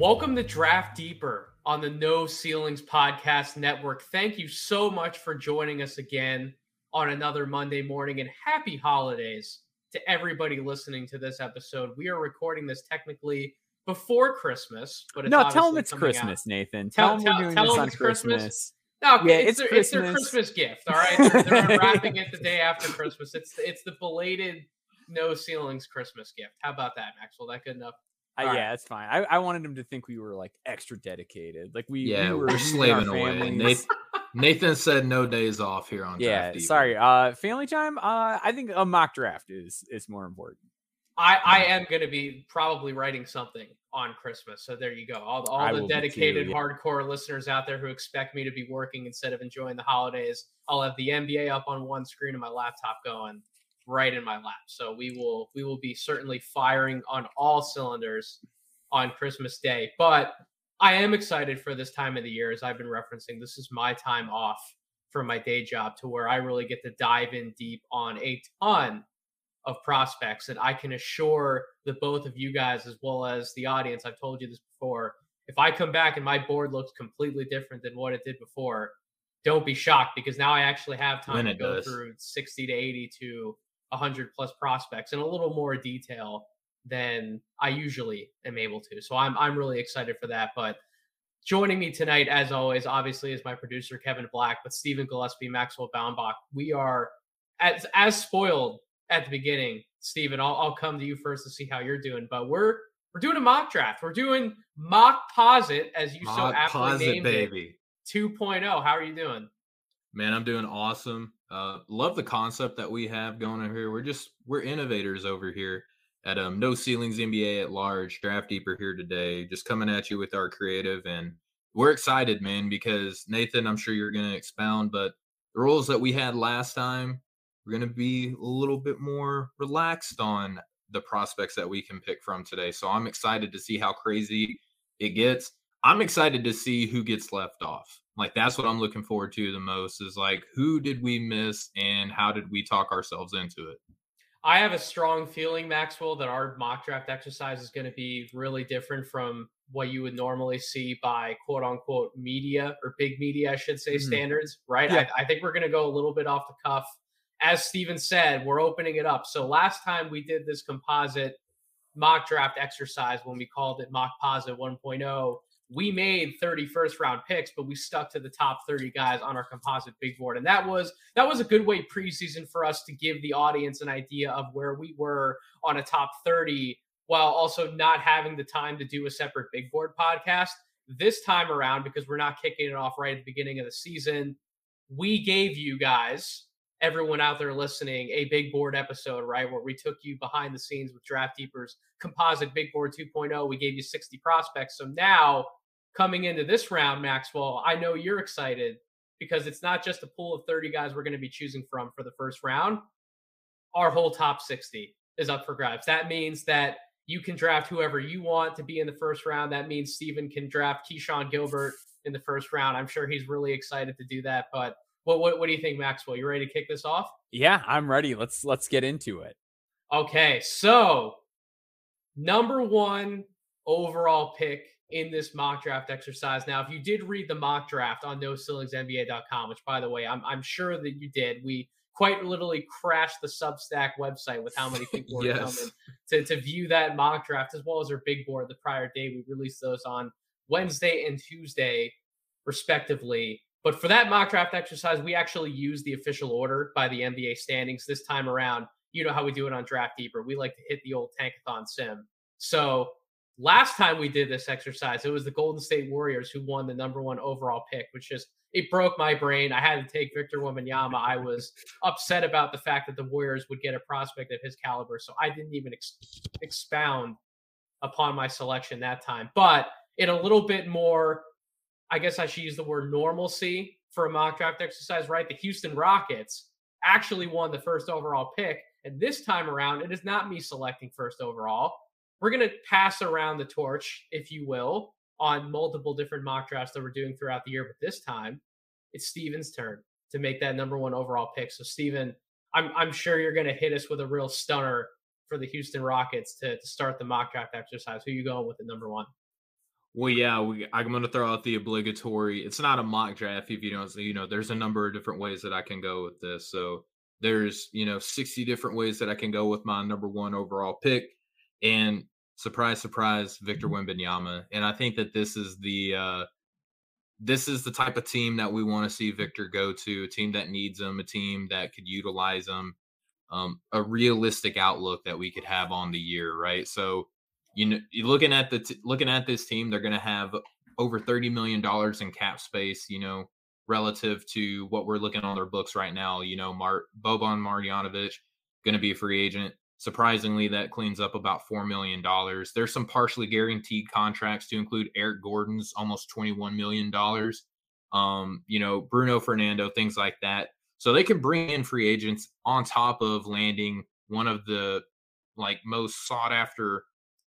Welcome to Draft Deeper on the No Ceilings Podcast Network. Thank you so much for joining us again on another Monday morning and happy holidays to everybody listening to this episode. We are recording this technically before Christmas, but no, tell them it's Christmas, out. Nathan. Tell, them we're doing this on Christmas. Christmas. No, yeah, it's, it's, their, it's, their, Christmas gift. All right, they're, they're unwrapping it the day after Christmas. It's it's the belated no ceilings Christmas gift. How about that, Maxwell? That good enough? Yeah, right. it's fine. I, I wanted him to think we were like extra dedicated. Like we, yeah, we were, we're slaving away. Nathan, Nathan said no days off here on. Yeah, sorry. Uh, family time. Uh, I think a mock draft is is more important. I I am going to be probably writing something on Christmas. So there you go. All, all the dedicated too, yeah. hardcore listeners out there who expect me to be working instead of enjoying the holidays. I'll have the NBA up on one screen and my laptop going right in my lap. So we will we will be certainly firing on all cylinders on Christmas Day. But I am excited for this time of the year, as I've been referencing. This is my time off from my day job to where I really get to dive in deep on a ton of prospects. And I can assure the both of you guys, as well as the audience, I've told you this before. If I come back and my board looks completely different than what it did before, don't be shocked because now I actually have time to go does. through 60 to 80 to 100 plus prospects in a little more detail than I usually am able to. So I'm I'm really excited for that. But joining me tonight, as always, obviously is my producer Kevin Black, but Stephen Gillespie, Maxwell Baumbach. We are as as spoiled at the beginning. Stephen, I'll, I'll come to you first to see how you're doing. But we're we're doing a mock draft. We're doing mock posit, as you mock so aptly posit, named baby. it, 2.0. How are you doing? Man, I'm doing awesome. Uh, love the concept that we have going on here. We're just we're innovators over here at um, No Ceilings NBA at large. Draft Deeper here today, just coming at you with our creative, and we're excited, man, because Nathan, I'm sure you're going to expound, but the rules that we had last time, we're going to be a little bit more relaxed on the prospects that we can pick from today. So I'm excited to see how crazy it gets. I'm excited to see who gets left off. Like that's what I'm looking forward to the most is like who did we miss and how did we talk ourselves into it? I have a strong feeling, Maxwell, that our mock draft exercise is going to be really different from what you would normally see by quote unquote media or big media, I should say, mm-hmm. standards, right? Yeah. I, I think we're going to go a little bit off the cuff. As Steven said, we're opening it up. So last time we did this composite mock draft exercise when we called it mock posit 1.0 we made 30 first round picks, but we stuck to the top 30 guys on our composite big board. And that was that was a good way preseason for us to give the audience an idea of where we were on a top 30 while also not having the time to do a separate big board podcast. This time around, because we're not kicking it off right at the beginning of the season, we gave you guys, everyone out there listening, a big board episode, right? Where we took you behind the scenes with Draft Deeper's composite big board 2.0. We gave you 60 prospects. So now coming into this round, Maxwell, I know you're excited because it's not just a pool of 30 guys we're going to be choosing from for the first round. Our whole top 60 is up for grabs. That means that you can draft whoever you want to be in the first round. That means Steven can draft Keshon Gilbert in the first round. I'm sure he's really excited to do that. But what, what what do you think, Maxwell? You ready to kick this off? Yeah, I'm ready. Let's let's get into it. Okay, so number one overall pick in this mock draft exercise. Now, if you did read the mock draft on NoCeilingsNBA.com, which by the way, I'm, I'm sure that you did, we quite literally crashed the Substack website with how many people were yes. coming to, to view that mock draft as well as our big board the prior day. We released those on Wednesday and Tuesday, respectively. But for that mock draft exercise, we actually used the official order by the NBA standings this time around. You know how we do it on Draft Deeper. We like to hit the old tankathon sim. So Last time we did this exercise, it was the Golden State Warriors who won the number one overall pick, which just it broke my brain. I had to take Victor Wembanyama. I was upset about the fact that the Warriors would get a prospect of his caliber, so I didn't even ex- expound upon my selection that time. But in a little bit more, I guess I should use the word normalcy for a mock draft exercise, right? The Houston Rockets actually won the first overall pick. And this time around, it is not me selecting first overall we're going to pass around the torch, if you will, on multiple different mock drafts that we're doing throughout the year. But this time, it's Steven's turn to make that number one overall pick. So, Steven, I'm, I'm sure you're going to hit us with a real stunner for the Houston Rockets to, to start the mock draft exercise. Who you going with at number one? Well, yeah, we, I'm going to throw out the obligatory. It's not a mock draft if you don't. You know, there's a number of different ways that I can go with this. So there's you know 60 different ways that I can go with my number one overall pick, and surprise, surprise, Victor Mm-hmm. Wembanyama. And I think that this is the uh, this is the type of team that we want to see Victor go to. A team that needs him, a team that could utilize him, um, a realistic outlook that we could have on the year, right? So you know, you're looking at the t- looking at this team, they're going to have over thirty million dollars in cap space. You know, relative to what we're looking on their books right now. You know, Mar- Boban Marjanovic going to be a free agent. Surprisingly, that cleans up about four million dollars. There's some partially guaranteed contracts to include Eric Gordon's almost twenty-one million dollars. Um, you know, Bruno Fernando, things like that. So they can bring in free agents on top of landing one of the like most sought after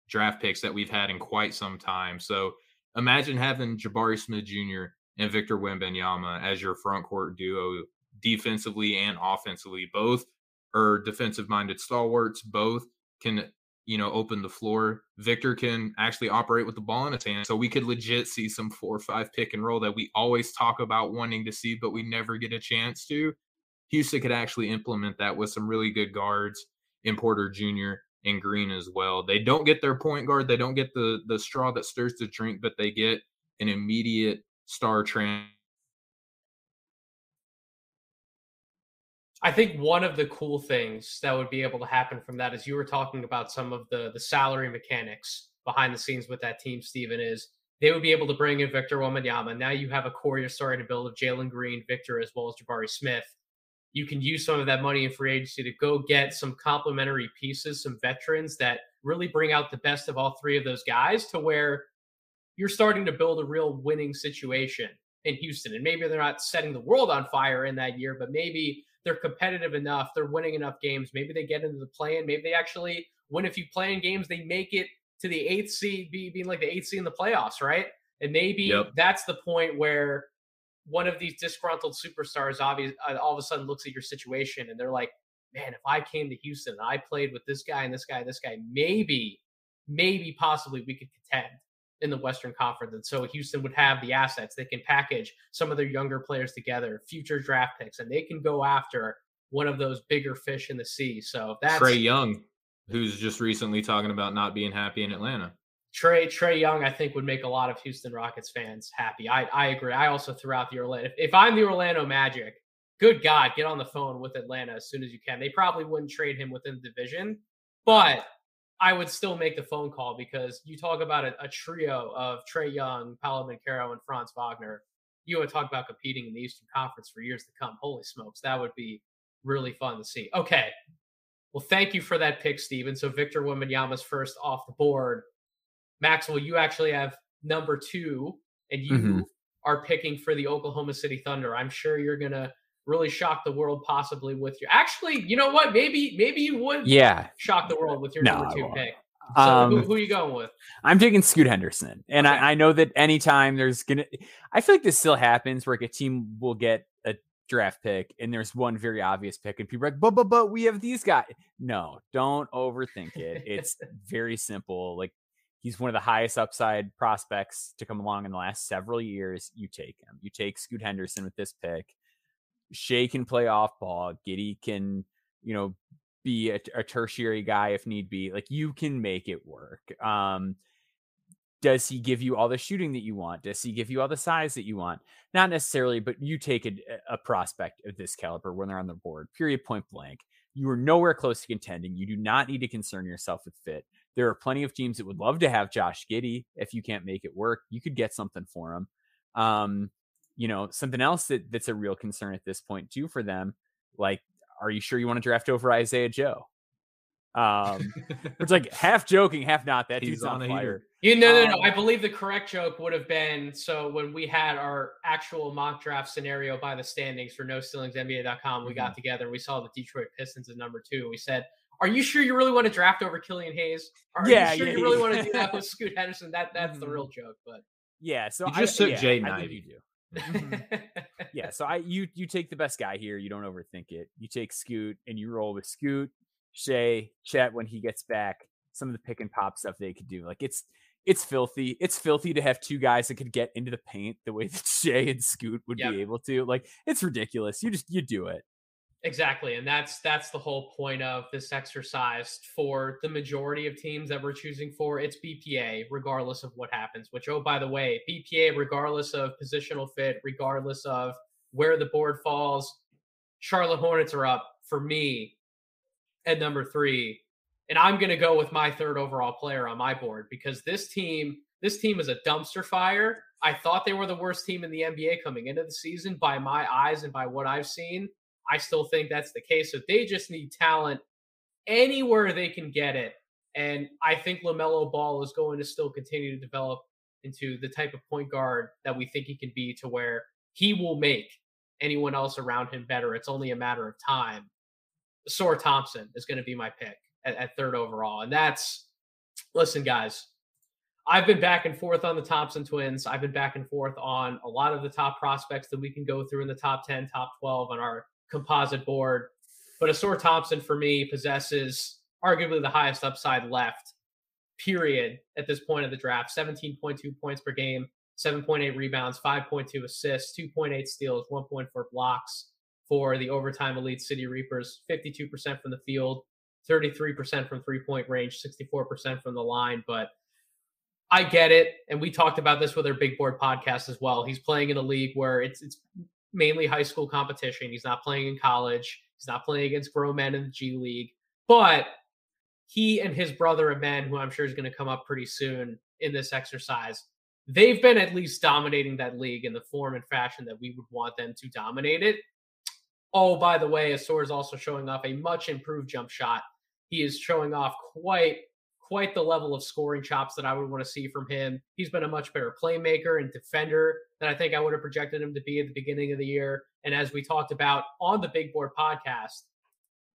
draft picks that we've had in quite some time. So imagine having Jabari Smith Jr. and Victor Wembanyama as your front court duo defensively and offensively. Both are defensive minded stalwarts. Both can, you know, open the floor. Victor can actually operate with the ball in his hand. So we could legit see some four or five pick and roll that we always talk about wanting to see, but we never get a chance to. Houston could actually implement that with some really good guards in Porter Jr. and Green as well. They don't get their point guard, they don't get the the straw that stirs the drink, but they get an immediate star trend. I think one of the cool things that would be able to happen from that is you were talking about some of the the salary mechanics behind the scenes with that team, Stephen, is they would be able to bring in Victor Wembanyama. Now you have a core you're starting to build of Jalen Green, Victor, as well as Jabari Smith. You can use some of that money in free agency to go get some complementary pieces, some veterans that really bring out the best of all three of those guys to where you're starting to build a real winning situation in Houston. And maybe they're not setting the world on fire in that year, but maybe they're competitive enough, they're winning enough games. Maybe they get into the play in. Maybe they actually win a few playing games. They make it to the eighth seed, be, being like the eighth seed in the playoffs, right? And maybe Yep. that's the point where one of these disgruntled superstars obviously uh, all of a sudden looks at your situation and they're like, man, if I came to Houston and I played with this guy and this guy and this guy, maybe, maybe possibly we could contend in the Western Conference. And so Houston would have the assets. They can package some of their younger players together, future draft picks, and they can go after one of those bigger fish in the sea. So that's Trae Young, who's just recently talking about not being happy in Atlanta. Trey Trae Young, I think, would make a lot of Houston Rockets fans happy. I, I agree. I also threw out the Orlando. If, if I'm the Orlando Magic, good God, get on the phone with Atlanta as soon as you can. They probably wouldn't trade him within the division, but I would still make the phone call because you talk about a, a trio of Trae Young, Paolo Banchero, and Franz Wagner. You would talk about competing in the Eastern Conference for years to come. Holy smokes, that would be really fun to see. Okay. Well, thank you for that pick, Steven. So Victor Wembanyama's first off the board. Maxwell, you actually have number two, and you Mhm. are picking for the Oklahoma City Thunder. I'm sure you're gonna really shock the world, possibly with your. Actually, you know what? Maybe maybe you would Yeah, shock the world with your No, number two pick. So um, who, who are you going with? I'm taking Scoot Henderson, and Okay. I, I know that anytime there's gonna, I feel like this still happens where like a team will get a draft pick and there's one very obvious pick, and people are like, but but but we have these guys. No, don't overthink it. It's very simple. Like he's one of the highest upside prospects to come along in the last several years. You take him. You take Scoot Henderson with this pick. Shai can play off ball. Giddey can, you know, be a, a tertiary guy if need be. Like you can make it work. Um, does he give you all the shooting that you want? Does he give you all the size that you want? Not necessarily, but you take a, a prospect of this caliber when they're on the board, period, point blank. You are nowhere close to contending. You do not need to concern yourself with fit. There are plenty of teams that would love to have Josh Giddey. If you can't make it work, you could get something for him. Um, you know, something else that, that's a real concern at this point too for them. Like, are you sure you want to draft over Isaiah Joe? Um, it's like half joking, half not. That He's dude's on on fire. heater. You know, no, no, no. Um, I believe the correct joke would have been so when we had our actual mock draft scenario by the standings for no ceilings NBA.com, we got together and we saw the Detroit Pistons at number two. We said, Are you sure you really want to draft over Killian Hayes? Are Yeah, you sure yeah, you really yeah. want to do that with Scoot Henderson? That that's the Mhm. real joke, but Yeah, so You I- just took yeah, Jaden I think Ivey. Mhm. yeah, so I you you take the best guy here. You don't overthink it. You take Scoot and you roll with Scoot, Shai, Chet when he gets back. Some of the pick and pop stuff they could do, like it's it's filthy. It's filthy to have two guys that could get into the paint the way that Shai and Scoot would yep. be able to. Like it's ridiculous. You just you do it. Exactly. And that's that's the whole point of this exercise for the majority of teams that we're choosing for. It's BPA, regardless of what happens, which oh by the way, BPA, regardless of positional fit, regardless of where the board falls, Charlotte Hornets are up for me at number three and I'm going to go with my third overall player on my board because this team, this team is a dumpster fire. I thought they were the worst team in the NBA coming into the season by my eyes and by what I've seen. I still think that's the case. So they just need talent anywhere they can get it. And I think LaMelo Ball is going to still continue to develop into the type of point guard that we think he can be to where he will make anyone else around him better. It's only a matter of time. Ausar Thompson is going to be my pick at, at third overall. And that's, listen, guys, I've been back and forth on the Thompson twins. I've been back and forth on a lot of the top prospects that we can go through in the top 10, top 12 on our composite board. But Ausar Thompson, for me, possesses arguably the highest upside left, period, at this point of the draft 17.2 points per game, 7.8 rebounds, 5.2 assists, 2.8 steals, 1.4 blocks for the overtime elite City Reapers, 52% from the field, 33% from three point range, 64% from the line. But I get it. And we talked about this with our big board podcast as well. He's playing in a league where it's it's mainly high school competition. He's not playing in college. He's not playing against grown men in the G League. But he and his brother Amen, who I'm sure is going to come up pretty soon in this exercise, they've been at least dominating that league in the form and fashion that we would want them to dominate it. Oh, by the way, Ausar is also showing off a much improved jump shot he is showing off quite quite the level of scoring chops that I would want to see from him. He's been a much better playmaker and defender than I think I would have projected him to be at the beginning of the year. And as we talked about on the Big Board podcast,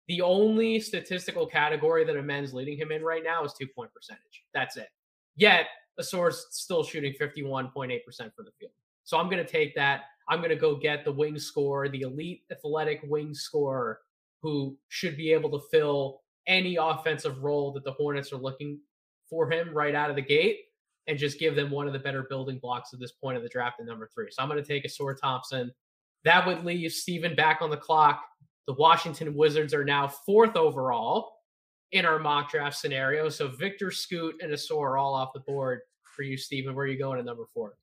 the only statistical category that Amen's leading him in right now is two point percentage. That's it. Yet Ausar's still shooting 51.8% for the field. So I'm going to take that. I'm going to go get the wing scorer, the elite athletic wing scorer who should be able to fill any offensive role that the Hornets are looking for him right out of the gate and just give them one of the better building blocks at this point of the draft at number three. So I'm going to take Ausar Thompson. That would leave Steven back on the clock. The Washington Wizards are now fourth overall in our mock draft scenario. So Victor Scoot and Ausar are all off the board for you, Steven. Where are you going at number four?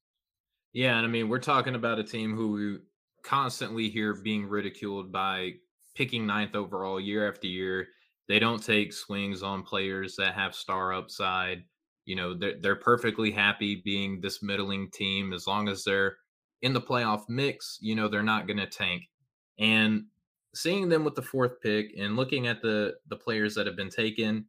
Yeah, and I mean, we're talking about a team who we constantly hear being ridiculed by picking ninth overall year after year. They don't take swings on players that have star upside. You know, they're, they're perfectly happy being this middling team as long as they're in the playoff mix. You know, they're not going to tank. And seeing them with the fourth pick and looking at the the players that have been taken,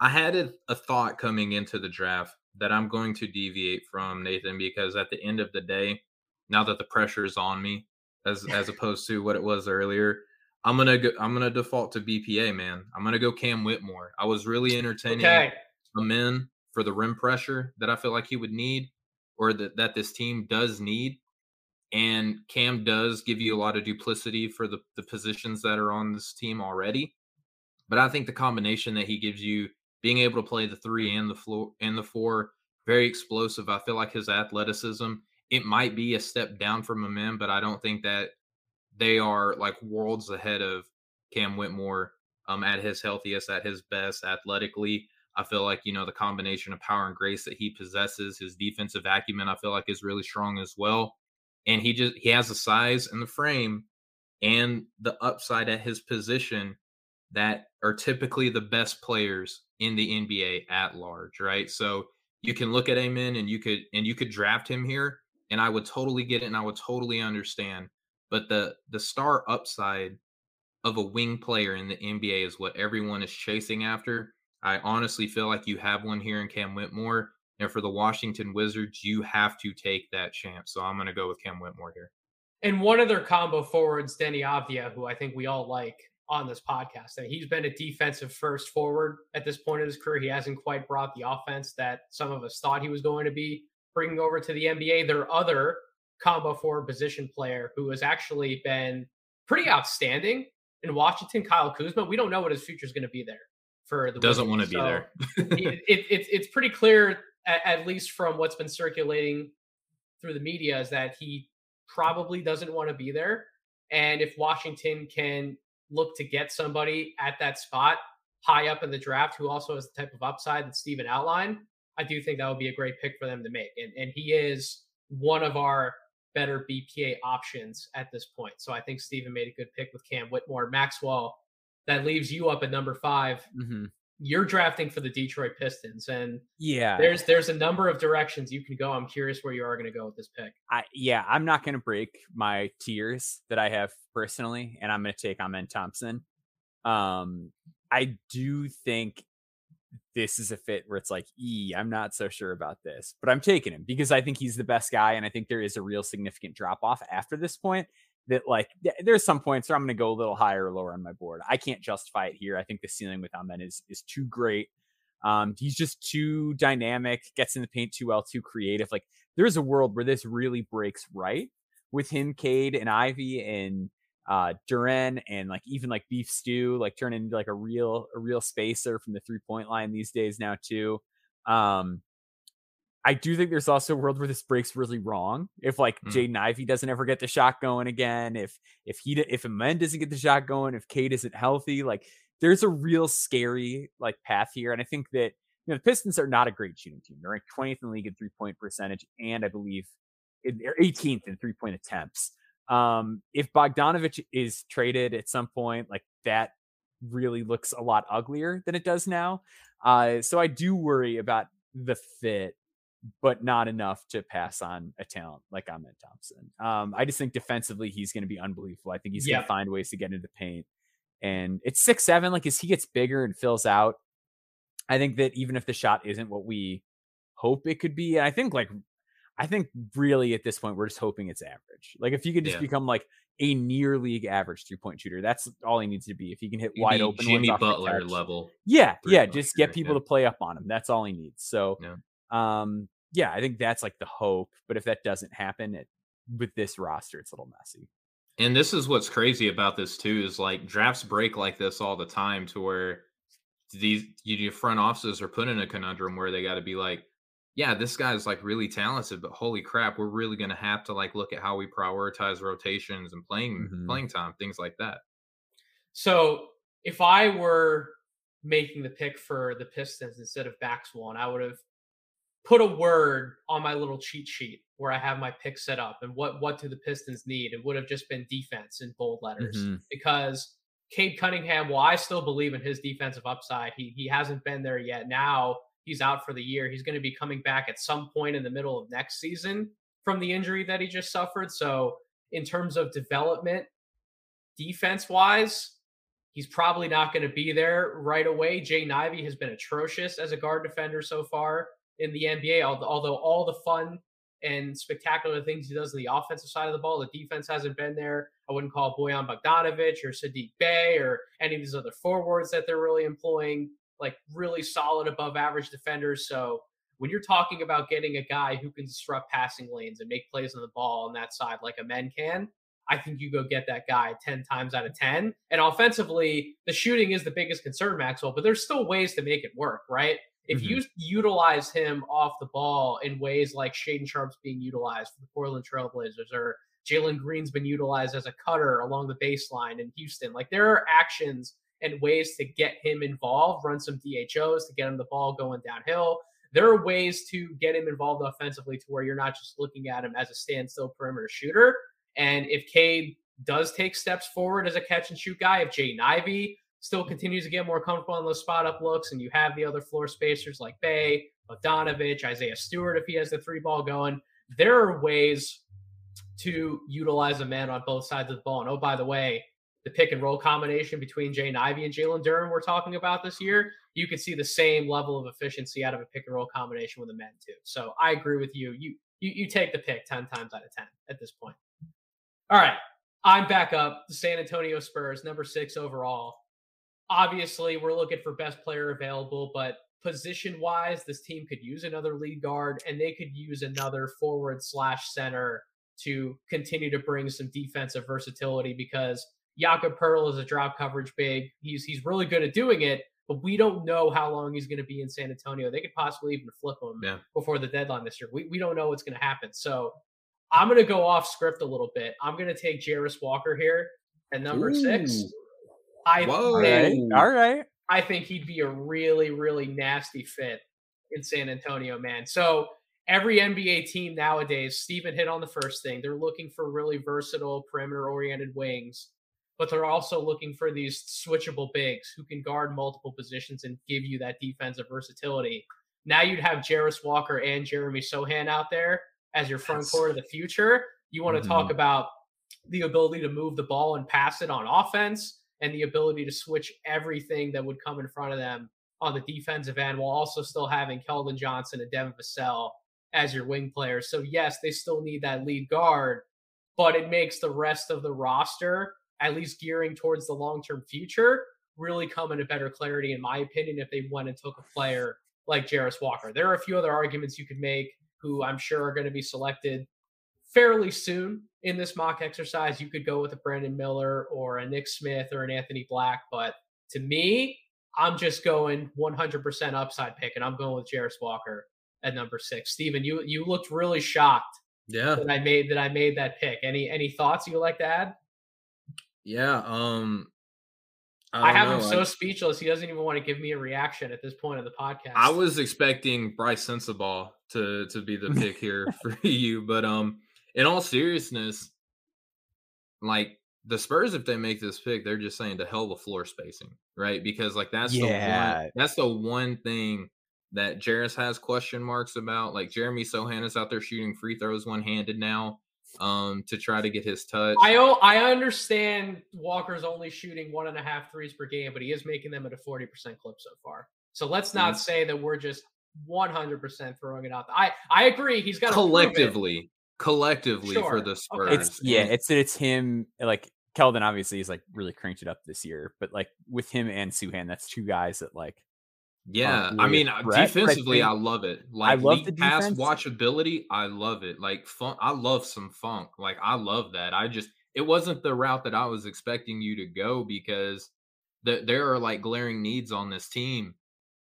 I had a, a thought coming into the draft that I'm going to deviate from Nathan because at the end of the day, now that the pressure is on me, as as opposed to what it was earlier, I'm gonna go, I'm gonna default to BPA, man. I'm gonna go Cam Whitmore. I was really entertaining okay. some men for the rim pressure that I feel like he would need, or that that this team does need. And Cam does give you a lot of duplicity for the the positions that are on this team already. But I think the combination that he gives you, being able to play the three and the floor and the four, very explosive. I feel like his athleticism. It might be a step down from Amen, but I don't think that they are like worlds ahead of Cam Whitmore um, at his healthiest, at his best athletically. I feel like, you know, the combination of power and grace that he possesses, his defensive acumen, I feel like is really strong as well. And he just, he has the size and the frame and the upside at his position that are typically the best players in the NBA at large, right? So you can look at Amen and you could, and you could draft him here and I would totally get it and I would totally understand but the the star upside of a wing player in the NBA is what everyone is chasing after. I honestly feel like you have one here in Cam Whitmore. And for the Washington Wizards, you have to take that chance. So I'm going to go with Cam Whitmore here. And one of their combo forwards, Deni Avdija, who I think we all like on this podcast, that he's been a defensive first forward at this point in his career. He hasn't quite brought the offense that some of us thought he was going to be bringing over to the NBA. Their other combo forward position player who has actually been pretty outstanding in Washington, Kyle Kuzma. We don't know what his future is going to be there for the doesn't want to be there. it, it, it's it's pretty clear at, at least from what's been circulating through the media, is that he probably doesn't want to be there. And if Washington can look to get somebody at that spot high up in the draft who also has the type of upside that Steven outlined, I do think that would be a great pick for them to make. And and he is one of our better BPA options at this point. So I think Steven made a good pick with Cam Whitmore. Maxwell, that leaves you up at number 5 Mm-hmm. You're drafting for the Detroit Pistons, and Yeah, there's there's a number of directions you can go. I'm curious where you are going to go with this pick. I yeah, I'm not going to break my tiers that I have personally, and I'm going to take Amen Thompson. Um, I do think this is a fit where it's like, e, I'm not so sure about this, but I'm taking him because I think he's the best guy, and I think there is a real significant drop off after this point. That like th- there's some points where I'm going to go a little higher or lower on my board. I can't justify it here. I think the ceiling with Amen is is too great. Um, he's just too dynamic, gets in the paint too well, too creative. Like there's a world where this really breaks right with him, Cade and Ivey and uh Duren and like even like Beef Stew, like turn into like a real a real spacer from the three point line these days now too. Um I do think there's also a world where this breaks really wrong. If like Mm. Jaden Ivey doesn't ever get the shot going again, if if he if Amen doesn't get the shot going, if Cade isn't healthy, like there's a real scary like path here. And I think that you know the Pistons are not a great shooting team. They're ranked 20th in the league in three point percentage, and I believe in, they're 18th in three point attempts. Um, if Bogdanovic is traded at some point, like that really looks a lot uglier than it does now. Uh, so I do worry about the fit, but not enough to pass on a talent like Amen Thompson. Um, I just think defensively he's going to be unbelievable. I think he's going to find ways to get into the paint. And it's six seven. Like as he gets bigger and fills out, I think that even if the shot isn't what we hope it could be, and I think like I think really at this point we're just hoping it's average. Like if you could just Yeah. become like a near league average three point shooter, that's all he needs to be. If he can hit You wide open, Jimmy Butler level. Yeah, yeah, just get people yeah. to play up on him. That's all he needs. So, Yeah. um, yeah, I think that's like the hope. But if that doesn't happen, it, with this roster, it's a little messy. And this is what's crazy about this too is like drafts break like this all the time to where these you front offices are put in a conundrum where they got to be like, yeah, this guy's like really talented, but holy crap, we're really going to have to like look at how we prioritize rotations and playing Mhm. playing time, things like that. So if I were making the pick for the Pistons instead of Maxwell, and I would have put a word on my little cheat sheet where I have my pick set up and what what do the Pistons need, it would have just been defense in bold letters Mhm. because Cade Cunningham, well, I still believe in his defensive upside. He he hasn't been there yet. Now he's out for the year. He's going to be coming back at some point in the middle of next season from the injury that he just suffered. So in terms of development, defense wise, he's probably not going to be there right away. Jay Ivey has been atrocious as a guard defender so far in the NBA. Although all the fun and spectacular things he does on the offensive side of the ball, the defense hasn't been there. I wouldn't call Bojan Bogdanovic or Saddiq Bey or any of these other forwards that they're really employing like really solid above average defenders. So when you're talking about getting a guy who can disrupt passing lanes and make plays on the ball on that side like Amen can, I think you go get that guy 10 times out of 10. And offensively, the shooting is the biggest concern, Maxwell, but there's still ways to make it work, right? If mm-hmm. you utilize him off the ball in ways like Shaedon Sharpe's being utilized for the Portland Trailblazers or Jalen Green's been utilized as a cutter along the baseline in Houston, like there are actions and ways to get him involved, run some DHOs to get him the ball going downhill. There are ways to get him involved offensively to where you're not just looking at him as a standstill perimeter shooter. And if Cade does take steps forward as a catch and shoot guy, if Jaden Ivey still continues to get more comfortable on those spot up looks, and you have the other floor spacers like Bey, Bogdanovic, Isaiah Stewart, if he has the three ball going, there are ways to utilize Amen on both sides of the ball. And oh, by the way, the pick and roll combination between Jane Ivey and Jalen Duren we're talking about this year, you can see the same level of efficiency out of a pick and roll combination with the men too. So I agree with you. You you, you take the pick 10 times out of 10 at this point. All right. I'm back up. The San Antonio Spurs, number six overall. Obviously, we're looking for best player available, but position wise, this team could use another lead guard and they could use another forward slash center to continue to bring some defensive versatility because Jakob Poeltl is a drop coverage big. He's he's really good at doing it, but we don't know how long he's going to be in San Antonio. They could possibly even flip him Yeah. before the deadline this year. We, we don't know what's going to happen. So I'm going to go off script a little bit. I'm going to take Jarace Walker here at number six. I Whoa. think, Okay, all right. I think he'd be a really, really nasty fit in San Antonio, man. So every NBA team nowadays, Steven hit on the first thing. They're looking for really versatile perimeter oriented wings, but they're also looking for these switchable bigs who can guard multiple positions and give you that defensive versatility. Now you'd have Jarace Walker and Jeremy Sochan out there as your front That's- court of the future. You want to talk Mhm. about the ability to move the ball and pass it on offense and the ability to switch everything that would come in front of them on the defensive end while also still having Keldon Johnson and Devin Vassell as your wing players. So yes, they still need that lead guard, but it makes the rest of the roster, at least gearing towards the long-term future, really come into better clarity, in my opinion, if they went and took a player like Jarace Walker. There are a few other arguments you could make who I'm sure are going to be selected fairly soon in this mock exercise. You could go with a Brandon Miller or a Nick Smith or an Anthony Black, but to me, I'm just going 100% upside pick, and I'm going with Jarace Walker at number six. Steven, you you looked really shocked Yeah. that I made that I made that pick. Any any thoughts you would like to add? Yeah. Um I, don't have him so I- speechless. He doesn't even want to give me a reaction at this point of the podcast. I was expecting Brice Sensabaugh to to be the pick here for you, but um, in all seriousness, like the Spurs, if they make this pick, they're just saying to hell with floor spacing, right? Because like that's the Yeah. one that's the one thing that Jarace has question marks about. Like Jeremy Sochan is out there shooting free throws one handed now, um, to try to get his touch. I o- I understand Walker's only shooting one and a half threes per game, but he is making them at a 40% clip so far. So let's not Mhm. say that we're just 100% throwing it out. I I agree. He's got to prove it. collectively, collectively Sure, for the okay. Spurs. It's yeah, it's it's him like Keldon obviously is like really cranked it up this year, but like with him and Sochan, that's two guys that like Yeah, I mean, uh, threat, but I defensively, I love it. Like love the pass defense. watchability, I love it. Like fun, I love some funk. Like I love that. I just it wasn't the route that I was expecting you to go because the, there are like glaring needs on this team,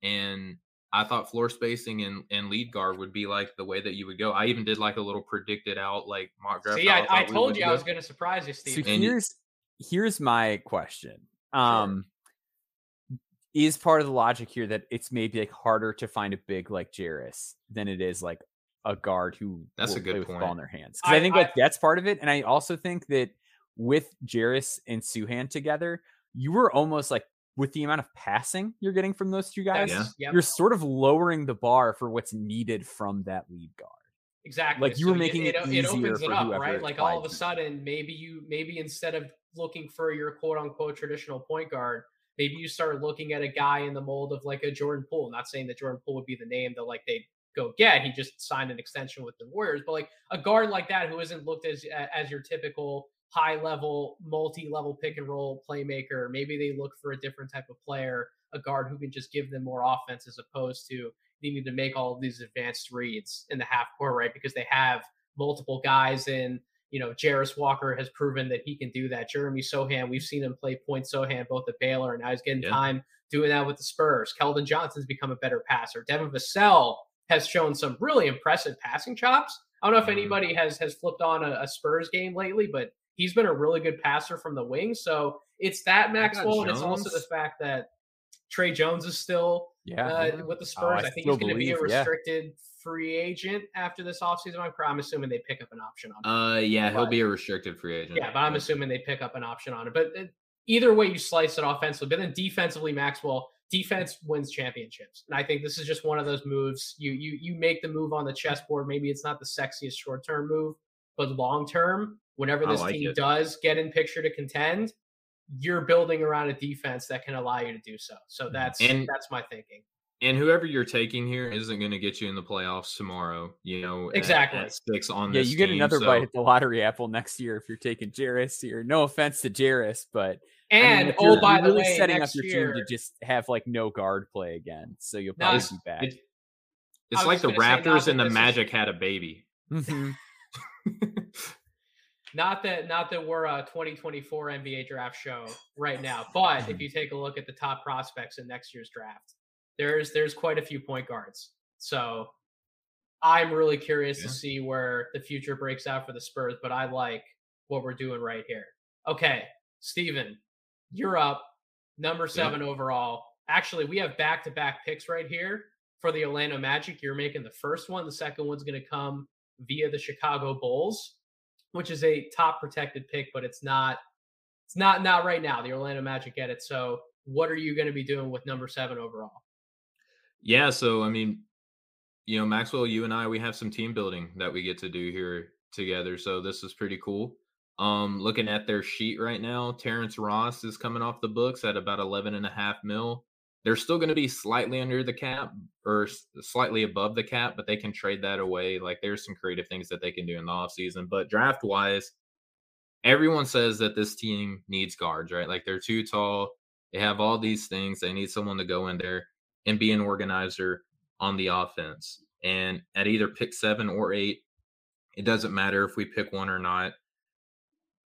and I thought floor spacing and, and lead guard would be like the way that you would go. I even did like a little predicted out like mock draft. See, how I, I told would you I was going to surprise you, so Steve. And here's here's my question. Um is part of the logic here that it's maybe like harder to find a big like Jarace than it is like a guard who That's a good play with the ball point. in their hands. Because I, I- think I- like that's part of it. And I also think that with Jarace and Sochan together, you were almost like with the amount of passing you're getting from those two guys, That's- yep, you're sort of lowering the bar for what's needed from that lead guard. exactly. like, you were making it it, easier opens it up, whoever right? Like all of a sudden, maybe you maybe instead of looking for your quote unquote traditional point guard, maybe you start looking at a guy in the mold of like a Jordan Poole. Not saying that Jordan Poole would be the name that like they go get. He just signed an extension with the Warriors, but like a guard like that who isn't looked as as your typical high level, multi level pick and roll playmaker. Maybe they look for a different type of player, a guard who can just give them more offense as opposed to needing to make all of these advanced reads in the half court, right? Because they have multiple guys in. You know, Jarace Walker has proven that he can do that. Jeremy Sochan, we've seen him play point Sochan both at Baylor, and now he's getting Yeah. time doing that with the Spurs. Keldon Johnson's become a better passer. Devin Vassell has shown some really impressive passing chops. I don't know if Mhm. anybody has has flipped on a, a Spurs game lately, but he's been a really good passer from the wing. So it's that Maxwell, and it's also the fact that Tre Jones is still Yeah. uh, with the Spurs. I I think he's going to be a believe, yeah. restricted free agent after this offseason. I'm, I'm assuming they pick up an option on him. Uh, yeah, he'll be a restricted free agent. Yeah, but I'm assuming they pick up an option on it. But uh, either way you slice it offensively, but then defensively, Maxwell, defense wins championships. And I think this is just one of those moves. You you you make the move on the chessboard. Maybe it's not the sexiest short term move, but long term, whenever this like team it. does get in picture to contend, you're building around a defense that can allow you to do so. So that's Mm-hmm. And- that's my thinking. and whoever you're taking here isn't going to get you in the playoffs tomorrow. You know, Exactly. at six on Yeah, this you get team, another so- bite at the lottery apple next year if you're taking Jarace here. No offense to Jarace, but I mean, And if you're- oh, by you're the really way, setting up your year, team to just have like no guard play again, so you'll No, probably it's- be back. It- it's like the gonna say, not Raptors and the this is- Magic had a baby. Mhm. not that not that we're a 2024 NBA draft show right now, but if you take a look at the top prospects in next year's draft, there's there's quite a few point guards. So I'm really curious yeah. to see where the future breaks out for the Spurs, but I like what we're doing right here. Okay, Steven, you're up. Number seven yep. overall. Actually, we have back to back picks right here for the Orlando Magic. You're making the first one. The second one's going to come via the Chicago Bulls, which is a top protected pick, but it's not. It's not not right now. The Orlando Magic get it. So, what are you going to be doing with number seven overall? Yeah, so I mean, you know, Maxwell, you and I, we have some team building that we get to do here together. So this is pretty cool. Um, looking at their sheet right now, Terrence Ross is coming off the books at about 11 and a half mil. They're still going to be slightly under the cap or slightly above the cap, but they can trade that away. Like there's some creative things that they can do in the offseason. But draft wise, everyone says that this team needs guards, right? Like they're too tall. They have all these things. They need someone to go in there and be an organizer on the offense. And at either pick seven or eight, it doesn't matter if we pick one or not.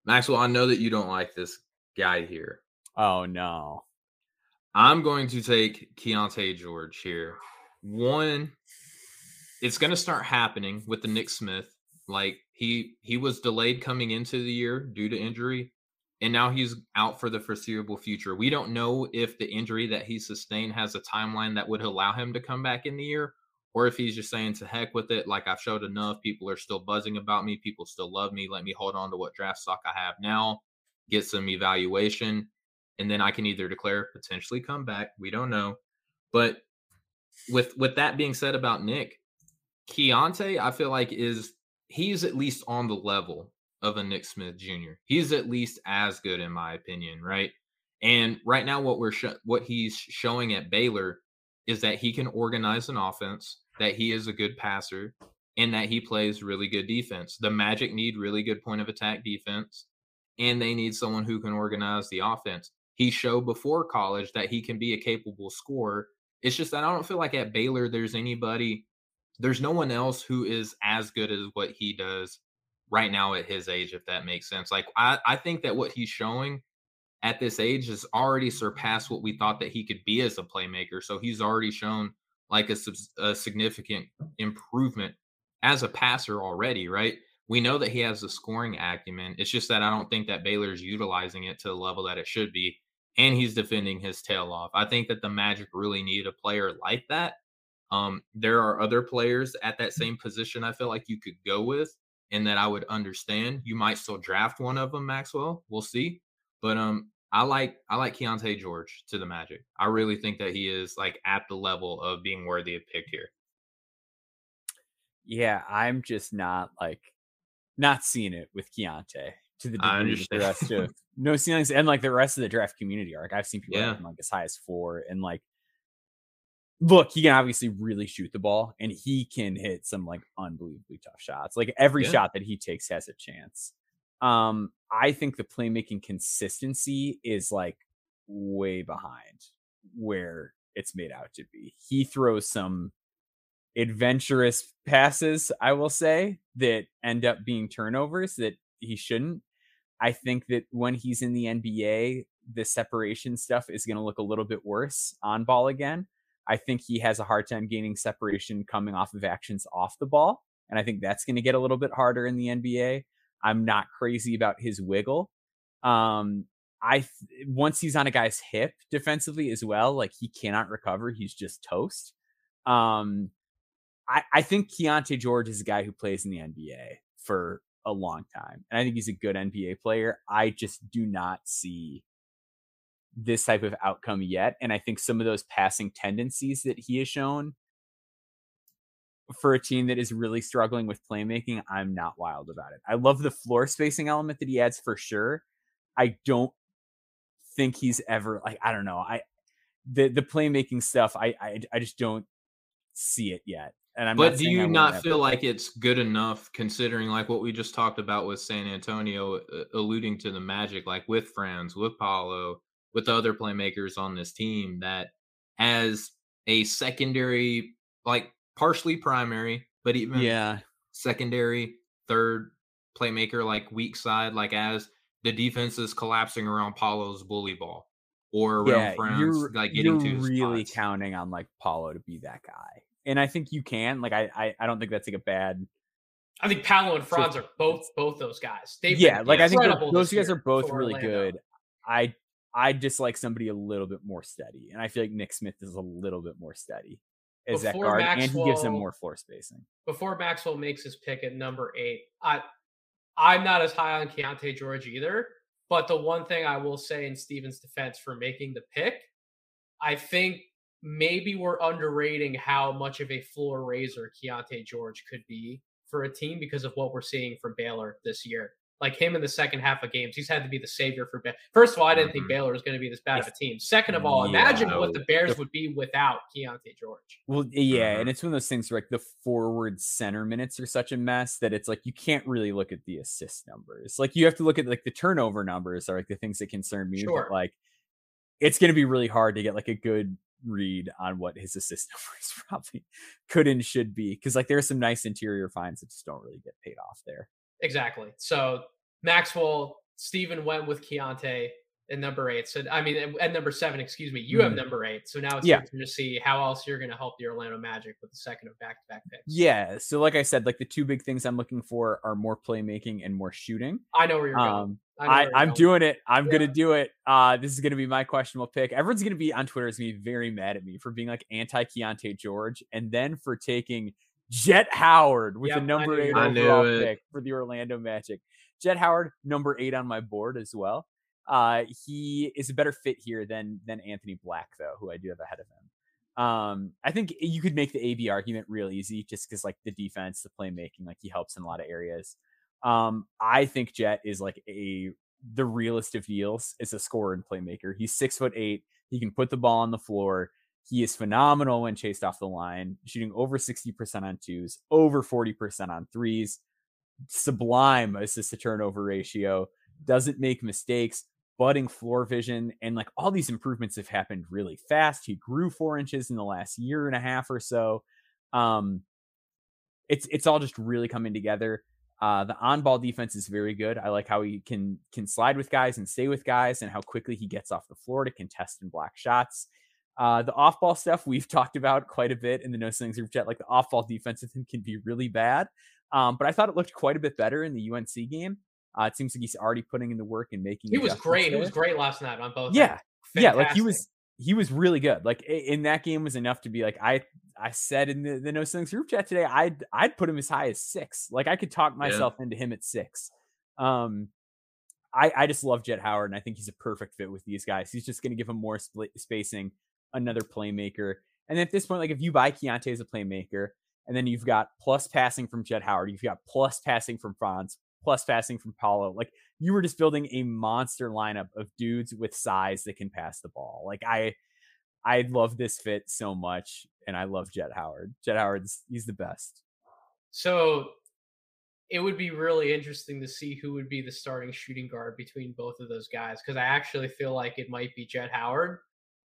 Maxwell, I know that you don't like this guy here. Oh no. I'm going to take Keyonte George here. One, it's going to start happening with the Nick Smith. Like he he was delayed coming into the year due to injury, and now he's out for the foreseeable future. We don't know if the injury that he sustained has a timeline that would allow him to come back in the year, or if he's just saying to heck with it, like I've showed enough, people are still buzzing about me, people still love me, let me hold on to what draft stock I have now, get some evaluation, and then I can either declare potentially come back. We don't know. But with with that being said about Nick, Keyonte, I feel like is he's at least on the level of a Nick Smith Jr. He's at least as good in my opinion, right? And right now, what we're sh- what he's showing at Baylor is that he can organize an offense, that he is a good passer, and that he plays really good defense. The Magic need really good point of attack defense, and they need someone who can organize the offense. He showed before college that he can be a capable scorer. It's just that I don't feel like at Baylor there's anybody, there's no one else who is as good as what he does right now at his age, if that makes sense. Like I, I think that what he's showing at this age has already surpassed what we thought that he could be as a playmaker. So he's already shown like a, a significant improvement as a passer already, right? We know that he has the scoring acumen. It's just that I don't think that Baylor's utilizing it to the level that it should be. And he's defending his tail off. I think that the Magic really need a player like that. Um, there are other players at that same position I feel like you could go with and that I would understand. You might still draft one of them, Maxwell. We'll see. But um, I like I like Keyonte George to the Magic. I really think that he is like at the level of being worthy of pick here. Yeah, I'm just not like not seeing it with Keyonte to the degree the rest of no ceilings and like the rest of the draft community are. Like I've seen people yeah. like as high as four and like look, he can obviously really shoot the ball and he can hit some like unbelievably tough shots. Like every yeah. shot that he takes has a chance. Um, I think the playmaking consistency is like way behind where it's made out to be. He throws some adventurous passes, I will say, that end up being turnovers that he shouldn't. I think that when he's in the NBA, the separation stuff is going to look a little bit worse on ball again. I think he has a hard time gaining separation coming off of actions off the ball. And I think that's going to get a little bit harder in the NBA. I'm not crazy about his wiggle. Um, I once he's on a guy's hip defensively as well, like he cannot recover. He's just toast. Um, I, I think Keyonte George is a guy who plays in the NBA for a long time, and I think he's a good NBA player. I just do not see this type of outcome yet, and I think some of those passing tendencies that he has shown for a team that is really struggling with playmaking, I'm not wild about it. I love the floor spacing element that he adds for sure. I don't think he's ever like I don't know. I the the playmaking stuff I I, I just don't see it yet. And I'm but do you not feel like it's good enough considering like what we just talked about with San Antonio, uh, alluding to the Magic, like with Franz, with Paolo, with other playmakers on this team, that as a secondary, like partially primary, but even yeah, secondary, third, playmaker like weak side, like as the defense is collapsing around Paolo's bully ball or around Yeah, Franz, like getting you're to really spots. counting on like Paolo to be that guy, and I think you can. Like, I I, I don't think that's like a bad. I think Paolo and Franz are both both those guys. They've yeah, like I think those guys are both really Orlando. good. I I dislike somebody a little bit more steady, and I feel like Nick Smith is a little bit more steady as that Before guard, and he gives him more floor spacing. before Maxwell makes his pick at number eight, I I'm not as high on Keyonte George either. But the one thing I will say in Steven's defense for making the pick, I think maybe we're underrating how much of a floor raiser Keyonte George could be for a team because of what we're seeing from Baylor this year. Like him in the second half of games, he's had to be the savior for Baylor. First of all, I didn't think Mhm. Baylor was going to be this bad of a team. Second of all, imagine what the Bears The- would be without Keyonte George. Well, yeah, Mhm. and it's one of those things where like the forward center minutes are such a mess that it's like you can't really look at the assist numbers. Like you have to look at like the turnover numbers are like the things that concern me. Sure. But like it's gonna be really hard to get like a good read on what his assist numbers probably could and should be. Cause like there's some nice interior finds that just don't really get paid off there. Exactly. So Maxwell, Steven went with Keyonte at number eight. So I mean, at- number seven, excuse me. You have Mhm. number eight. So now it's Yeah. to see how else you're going to help the Orlando Magic with the second of back-to-back picks. Yeah. So like I said, like the two big things I'm looking for are more playmaking and more shooting. I know where you're going. Um know I, where you're I'm doing it. I'm Yeah. gonna do it. Uh, this is gonna be my questionable pick. Everyone's gonna be on Twitter is gonna be very mad at me for being like anti Keyonte George, and then for taking Jett Howard with Yep, the I number knew eight. I overall pick for the Orlando Magic. Jett Howard, number eight on my board as well. Uh, he is a better fit here than than Anthony Black though, who I do have ahead of him. Um, I think you could make the AB argument real easy just because like the defense, the playmaking, like he helps in a lot of areas. Um, I think Jett is like a the realest of deals is a scorer and playmaker. He's six foot eight. He can put the ball on the floor. He is phenomenal when chased off the line, shooting over 60% on twos, over 40% on threes. Sublime assist to turnover ratio, doesn't make mistakes, budding floor vision, and like all these improvements have happened really fast. He grew four inches in the last year and a half or so. Um, it's it's all just really coming together. Uh, the on-ball defense is very good. I like how he can can slide with guys and stay with guys, and how quickly he gets off the floor to contest and block shots. Uh, the off-ball stuff we've talked about quite a bit in the No Ceilings group chat. Like the off-ball defense, I think can be really bad. Um, but I thought it looked quite a bit better in the UNC game. Uh, it seems like he's already putting in the work and making. He was great. He was great last night on both. Yeah, yeah, like he was he was really good. Like in that game was enough to be like I I said in the, the No Ceilings group chat today, I'd I'd put him as high as six. Like I could talk myself into him at six. Um I I just love Jett Howard and I think he's a perfect fit with these guys. He's just gonna give him more split spacing, another playmaker. And at this point, like if you buy Keyonte as a playmaker, and then you've got plus passing from Jett Howard, you've got plus passing from Franz, plus passing from Paolo. Like you were just building a monster lineup of dudes with size that can pass the ball. Like I I love this fit so much, and I love Jett Howard. Jett Howard's he's the best. So it would be really interesting to see who would be the starting shooting guard between both of those guys because I actually feel like it might be Jett Howard.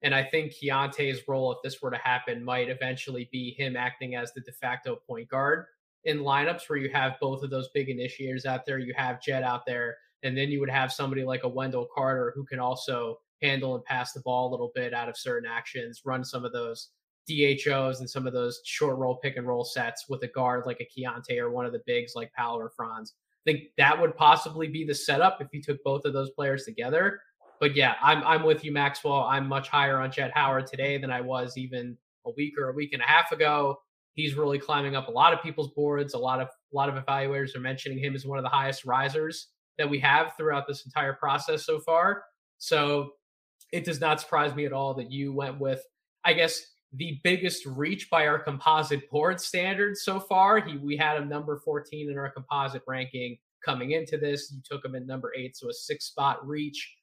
And I think Keyonte's role, if this were to happen, might eventually be him acting as the de facto point guard in lineups where you have both of those big initiators out there. You have Jett out there, and then you would have somebody like a Wendell Carter who can also handle and pass the ball a little bit out of certain actions, run some of those DHOs and some of those short roll pick and roll sets with a guard like a Keyonte or one of the bigs like Paolo or Franz. I think that would possibly be the setup if you took both of those players together. But yeah, I'm I'm with you, Maxwell. I'm much higher on Jett Howard today than I was even a week or a week and a half ago. He's really climbing up a lot of people's boards. A lot of a lot of evaluators are mentioning him as one of the highest risers that we have throughout this entire process so far. So it does not surprise me at all that you went with, I guess, the biggest reach by our composite board standards so far. He we had him number 14 in our composite ranking coming into this. You took him at number eight, so a six spot reach.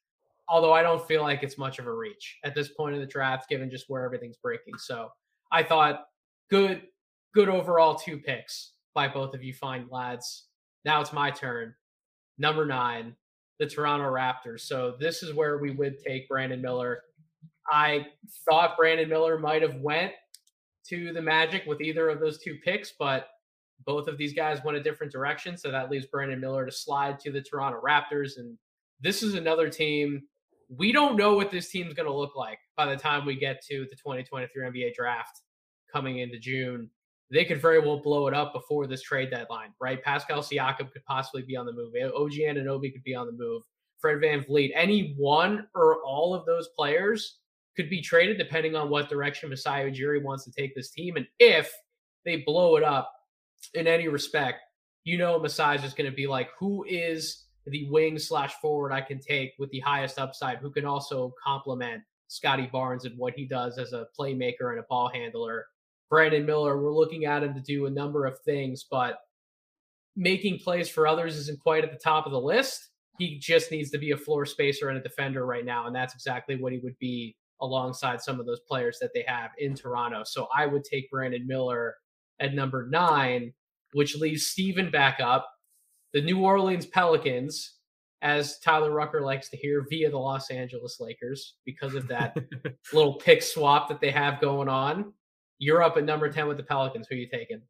Although I don't feel like it's much of a reach at this point in the draft, given just where everything's breaking. So I thought good, good overall two picks by both of you fine lads. Now it's my turn. Number nine, the Toronto Raptors. So this is where we would take Brandon Miller. I thought Brandon Miller might have went to the Magic with either of those two picks, but Both of these guys went a different direction, so that leaves Brandon Miller to slide to the Toronto Raptors. And this is another team. We don't know what this team's going to look like by the time we get to the 2023 NBA draft coming into June. They could very well blow it up before this trade deadline, right? Pascal Siakam could possibly be on the move. OG Anunoby could be on the move. Fred VanVleet, any one or all of those players could be traded depending on what direction Masai Ujiri wants to take this team. And if they blow it up in any respect, you know Masai is going to be like, who is the wing slash forward I can take with the highest upside, who can also complement Scottie Barnes and what he does as a playmaker and a ball handler. Brandon Miller, we're looking at him to do a number of things, but making plays for others isn't quite at the top of the list. He just needs to be a floor spacer and a defender right now, and that's exactly what he would be alongside some of those players that they have in Toronto. So I would take Brandon Miller at number nine, which leaves Steven back up. The New Orleans Pelicans, as Tyler Rucker likes to hear, via the Los Angeles Lakers, because of that little pick swap that they have going on. You're up at number 10 with the Pelicans. Who are you taking?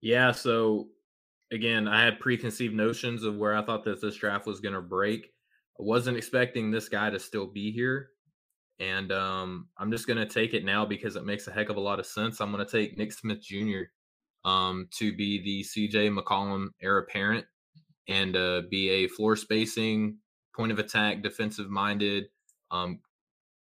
Yeah, so again, I had preconceived notions of where I thought that this draft was going to break. I wasn't expecting this guy to still be here. And um, I'm just going to take it now because it makes a heck of a lot of sense. I'm going to take Nick Smith Jr. Um, to be the CJ McCollum heir apparent and uh, be a floor spacing, point of attack, defensive minded um,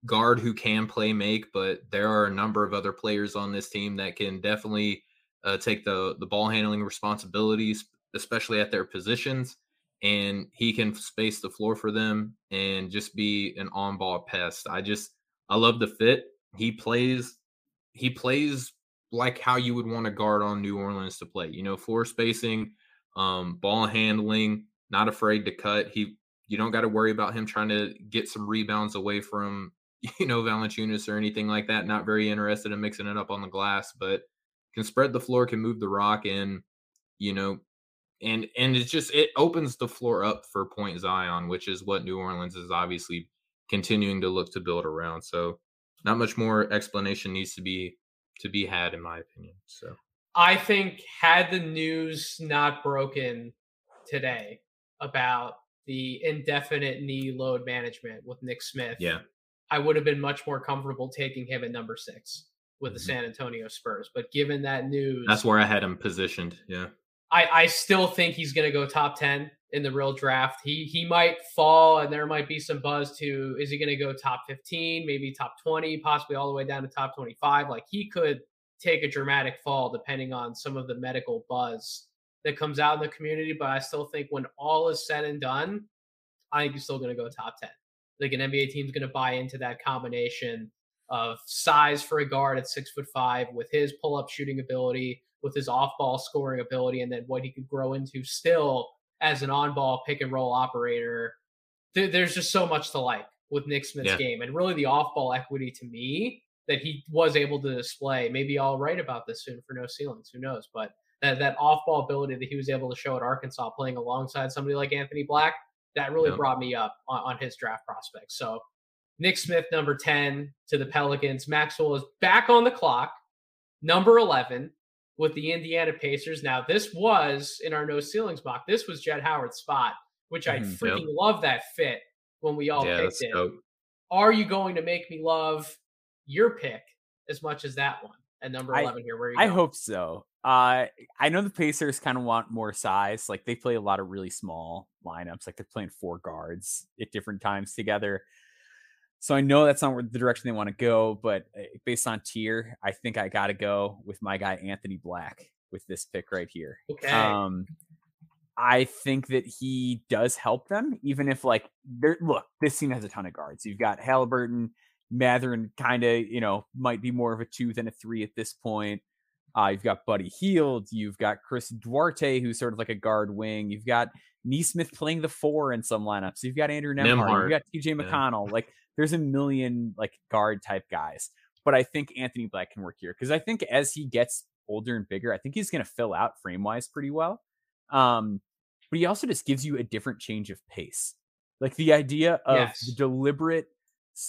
guard who can play make. But there are a number of other players on this team that can definitely uh, take the the ball handling responsibilities, especially at their positions and he can space the floor for them and just be an on-ball pest. I just I love the fit. He plays he plays like how you would want a guard on New Orleans to play. You know, floor spacing, um, ball handling, not afraid to cut. He you don't got to worry about him trying to get some rebounds away from you know Valanciunas or anything like that. Not very interested in mixing it up on the glass, but can spread the floor, can move the rock, and you know and and it's just it opens the floor up for Point Zion, which is what New Orleans is obviously continuing to look to build around. So not much more explanation needs to be to be had in my opinion. So I think had the news not broken today about the indefinite knee load management with Nick Smith, yeah, I would have been much more comfortable taking him at number six with mm-hmm. the San Antonio Spurs. But given that news, that's where I had him positioned. Yeah. I, I still think he's going to go top 10 in the real draft. He he might fall and there might be some buzz to is he going to go top 15, maybe top 20, possibly all the way down to top 25. Like he could take a dramatic fall depending on some of the medical buzz that comes out in the community, but I still think when all is said and done, I think he's still going to go top 10. Like an NBA team's going to buy into that combination of size for a guard at six foot five with his pull up shooting ability, with his off ball scoring ability and then what he could grow into still as an on ball pick and roll operator. there's just so much to like with Nick Smith's yeah. game and really the off ball equity to me that he was able to display. Maybe I'll write about this soon for No Ceilings, who knows? But that, that off ball ability that he was able to show at Arkansas playing alongside somebody like Anthony Black, that really yeah. brought me up on, on his draft prospects. So Nick Smith, number 10 to the Pelicans. Maxwell is back on the clock, number 11 with the Indiana Pacers. Now, this was in our no ceilings mock. This was Jett Howard's spot, which I mm, freaking yep. love that fit when we all yeah, picked it. Dope. Are you going to make me love your pick as much as that one at number 11 I, here? Where I hope so. Uh, I know the Pacers kind of want more size. Like they play a lot of really small lineups. Like they're playing four guards at different times together. So I know that's not the direction they want to go, but eh, based on tier, I think I got to go with my guy Anthony Black with this pick right here. Okay. Um, I think that he does help them, even if like they're look, this team has a ton of guards. You've got Halliburton, Mathurin, kind of you know might be more of a two than a three at this point. Uh, you've got Buddy Hield. You've got Chris Duarte, who's sort of like a guard wing. You've got Nesmith playing the four in some lineups. You've got Andrew. Nembhard. You've got TJ McConnell. Yeah. Like there's a million like guard type guys, but I think Anthony Black can work here because I think as he gets older and bigger, I think he's going to fill out frame wise pretty well. Um, but he also just gives you a different change of pace. Like the idea of yes. the deliberate,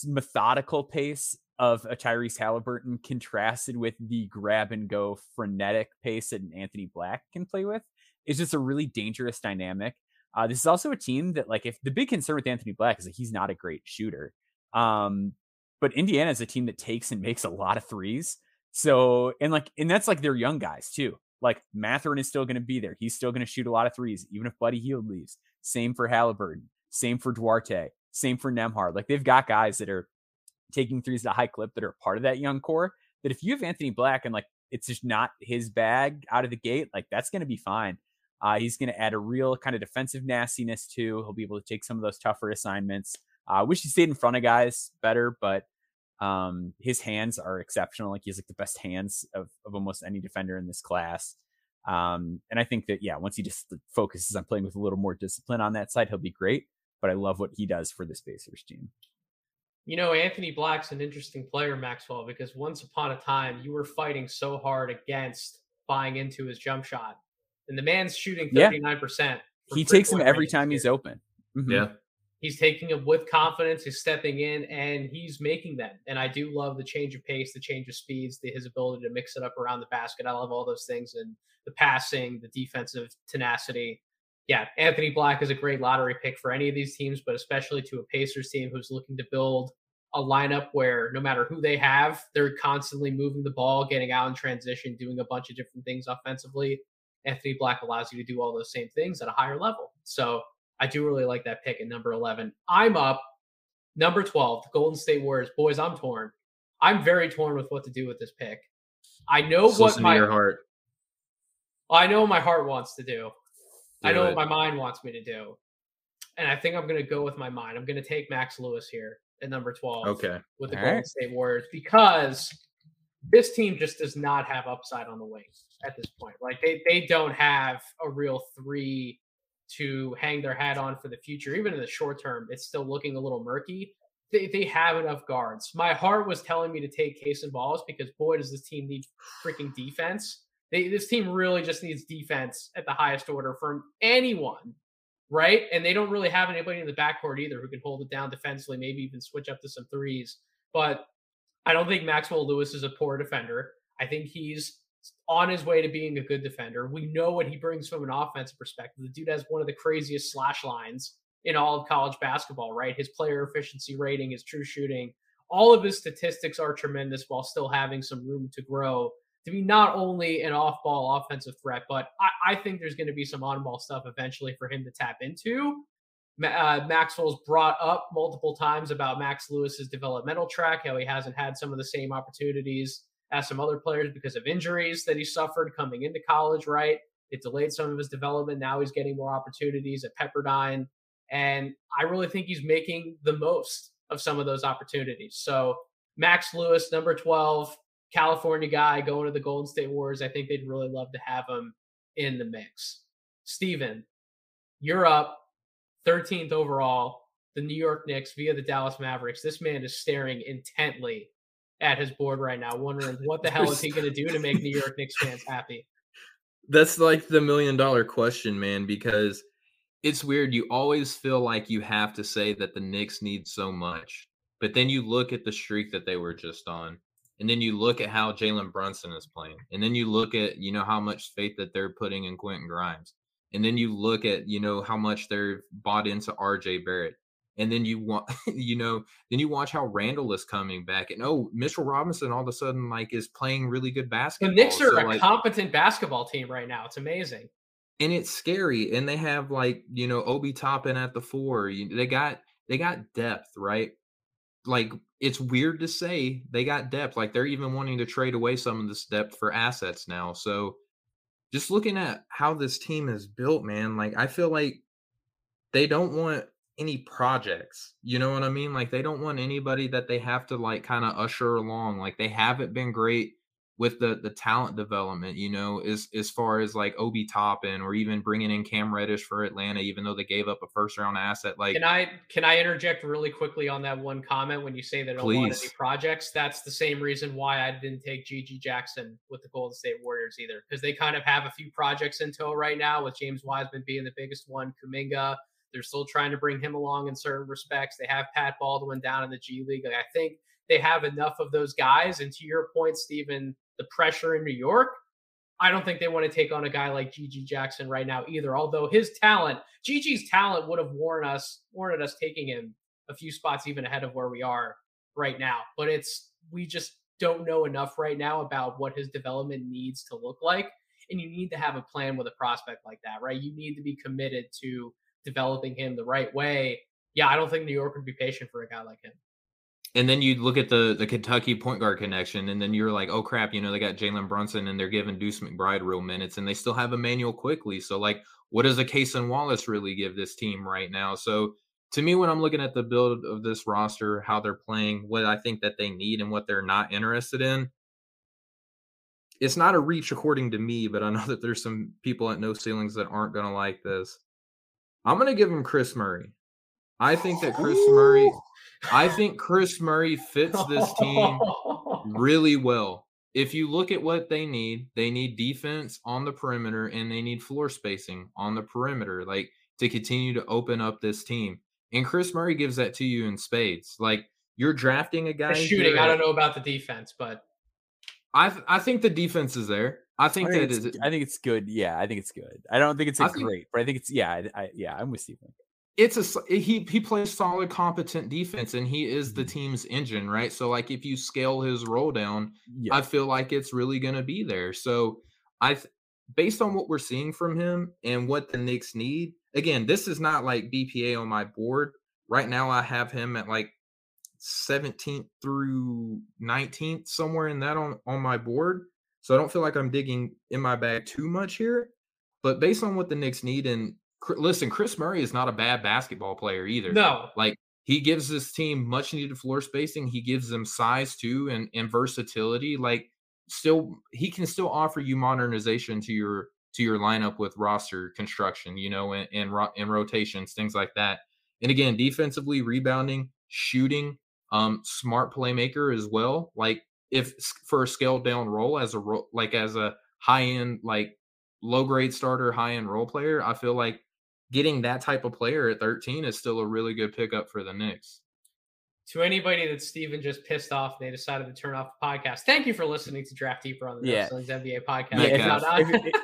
methodical pace of a Tyrese Halliburton contrasted with the grab and go frenetic pace that Anthony Black can play with is just a really dangerous dynamic. Uh, this is also a team that, like, if the big concern with Anthony Black is that he's not a great shooter, um, but Indiana is a team that takes and makes a lot of threes. So, and like, and that's like their young guys too. Like Mathurin is still going to be there. He's still going to shoot a lot of threes, even if Buddy Hield leaves. Same for Halliburton. Same for Duarte. Same for Nembhard. Like they've got guys that are taking threes at a high clip that are part of that young core. That if you have Anthony Black and like it's just not his bag out of the gate, like that's going to be fine. Uh, he's going to add a real kind of defensive nastiness too. He'll be able to take some of those tougher assignments. I uh, wish he stayed in front of guys better, but um, his hands are exceptional. Like he has like the best hands of, of almost any defender in this class. Um, and I think that yeah, once he just focuses on playing with a little more discipline on that side, he'll be great. But I love what he does for the Pacers team. You know, Anthony Black's an interesting player, Maxwell, because once upon a time you were fighting so hard against buying into his jump shot. And the man's shooting 39%. Yeah. He takes him every time he's open. Mm-hmm. Yeah. He's taking him with confidence. He's stepping in and he's making them. And I do love the change of pace, the change of speeds, the, his ability to mix it up around the basket. I love all those things and the passing, the defensive tenacity. Yeah, Anthony Black is a great lottery pick for any of these teams, but especially to a Pacers team who's looking to build a lineup where no matter who they have, they're constantly moving the ball, getting out in transition, doing a bunch of different things offensively. Anthony Black allows you to do all those same things at a higher level. So I do really like that pick at number 11. I'm up. Number 12, the Golden State Warriors. Boys, I'm torn. I'm very torn with what to do with this pick. I know Just what my heart. I know what my heart wants to do. I know it. what my mind wants me to do. And I think I'm going to go with my mind. I'm going to take Max Lewis here at number 12. Okay. With the All Golden right. State Warriors because this team just does not have upside on the wing at this point. Like they they don't have a real three to hang their hat on for the future. Even in the short term, it's still looking a little murky. They, they have enough guards. My heart was telling me to take Cason Balls because boy, does this team need freaking defense. They, this team really just needs defense at the highest order from anyone, right? And they don't really have anybody in the backcourt either who can hold it down defensively, maybe even switch up to some threes. But I don't think Maxwell Lewis is a poor defender. I think he's on his way to being a good defender. We know what he brings from an offensive perspective. The dude has one of the craziest slash lines in all of college basketball, right? His player efficiency rating, his true shooting, all of his statistics are tremendous while still having some room to grow to be not only an off ball offensive threat, but I, I think there's going to be some on ball stuff eventually for him to tap into. Uh, Maxwell's brought up multiple times about Max Lewis's developmental track, how he hasn't had some of the same opportunities as some other players because of injuries that he suffered coming into college, right? It delayed some of his development. Now he's getting more opportunities at Pepperdine. And I really think he's making the most of some of those opportunities. So, Max Lewis, number 12, California guy going to the Golden State Warriors. I think they'd really love to have him in the mix. Steven, you're up 13th overall. The New York Knicks via the Dallas Mavericks. This man is staring intently at his board right now, wondering what the hell is he going to do to make New York Knicks fans happy. That's like the million dollar question, man, because it's weird. You always feel like you have to say that the Knicks need so much, but then you look at the streak that they were just on, and then you look at how Jalen Brunson is playing, and then you look at you know how much faith that they're putting in Quentin Grimes, and then you look at you know how much they're bought into RJ Barrett, and then you want you know then you watch how Randle is coming back and oh Mitchell Robinson all of a sudden like is playing really good basketball. The Knicks are so, a like, competent basketball team right now. It's amazing. And it's scary and they have like, you know, Obi Toppin at the 4. They got they got depth, right? Like it's weird to say they got depth. Like they're even wanting to trade away some of this depth for assets now. So just looking at how this team is built, man, like I feel like they don't want any projects. You know what I mean? Like they don't want anybody that they have to like kind of usher along. Like they haven't been great with the the talent development, you know, as as far as like Obi Toppin or even bringing in Cam Reddish for Atlanta, even though they gave up a first round asset. Like, can I can I interject really quickly on that one comment when you say that please. want any projects? That's the same reason why I didn't take GG Jackson with the Golden State Warriors either, because they kind of have a few projects in tow right now, with James Wiseman being the biggest one, Kuminga They're still trying to bring him along in certain respects. They have Pat Baldwin down in the G League. Like, I think they have enough of those guys. And to your point, Stephen, the pressure in New York, I don't think they want to take on a guy like GG Jackson right now either. Although his talent, GG's talent would have warned us, warranted us taking him a few spots even ahead of where we are right now. But it's we just don't know enough right now about what his development needs to look like. And you need to have a plan with a prospect like that, right? You need to be committed to developing him the right way. Yeah, I don't think New York would be patient for a guy like him. And then you look at the the Kentucky point guard connection, and then you're like, oh crap, you know they got Jalen Brunson, and they're giving Deuce McBride real minutes, and they still have Immanuel Quickley. So like, what does a Kason Wallace really give this team right now? So to me, when I'm looking at the build of this roster, how they're playing, what I think that they need, and what they're not interested in, it's not a reach according to me, but I know that there's some people at No Ceilings that aren't going to like this. I'm going to give him Kris Murray. I think that Kris Murray, I think Kris Murray fits this team really well. If you look at what they need, they need defense on the perimeter and they need floor spacing on the perimeter, like to continue to open up this team. And Kris Murray gives that to you in spades. Like you're drafting a guy. The shooting, I don't know about the defense, but I th- I think the defense is there. I think, I think that it's. I think it's good. Yeah, I think it's good. I don't think it's a I think- great, but I think it's yeah. I, I, yeah, I'm with Stephen. It's a he he plays solid, competent defense, and he is the Mhm. team's engine, right? So like if you scale his role down, Yeah, I feel like it's really going to be there. So I, th- based on what we're seeing from him and what the Knicks need, again, this is not like BPA on my board right now. I have him at like 17th through 19th, somewhere in that on on my board. So I don't feel like I'm digging in my bag too much here. But based on what the Knicks need, and listen, Kris Murray is not a bad basketball player either. no. Like he gives this team much needed floor spacing. He gives them size too and, and versatility. Like still he can still offer you modernization to your to your lineup with roster construction, you know, and and, ro- and rotations, things like that. And again, defensively, rebounding, shooting, um, smart playmaker as well. Like if for a scaled down role as a role, like as a high end, like low grade starter, high end role player, I feel like getting that type of player at 13 is still a really good pickup for the Knicks. To anybody that Steven just pissed off, they decided to turn off the podcast. Thank you for listening to Draft Deeper on the Yeah. No NBA podcast. Yeah, If guys. not- If it-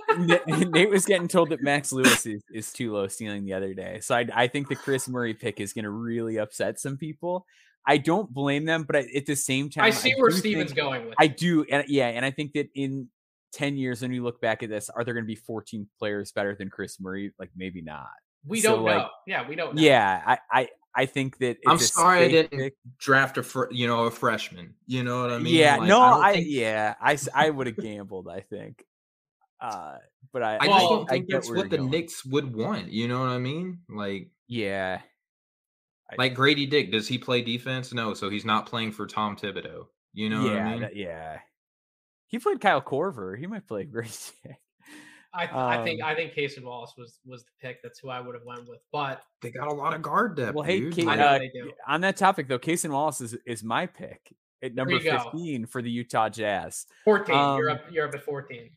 it- Nate was getting told that Max Lewis is, is too low ceiling the other day, so I, I think the Kris Murray pick is going to really upset some people. I don't blame them, but I, at the same time, I see where do Steven's think- going with. I it. do, and yeah, and I think that in ten years, when we look back at this, are there going to be fourteen players better than Kris Murray? Like maybe not. We so, don't like, know. Yeah, we don't know. Yeah, I, I, I think that I'm sorry I didn't pick. Draft a fr- you know a freshman. You know what I mean? yeah, Like, no, don't I, think- yeah, I, s- I would have gambled. I think, uh, but I, I Well, just don't I think get that's what the going. Knicks would want. You know what I mean? Like Yeah, like Grady Dick, does he play defense? No, so he's not playing for Tom Thibodeau. You know yeah, what I mean? that- yeah. He played Kyle Korver. He might play great. I, I think Um, I think Casey Wallace was was the pick. That's who I would have went with. But They got a lot of guard depth. well, hey, dude. Kate, I Like, know uh, on that topic though, Kason Wallace is is my pick at number you go. 15 for the Utah Jazz. 14, you're Um, up. You're up at 14.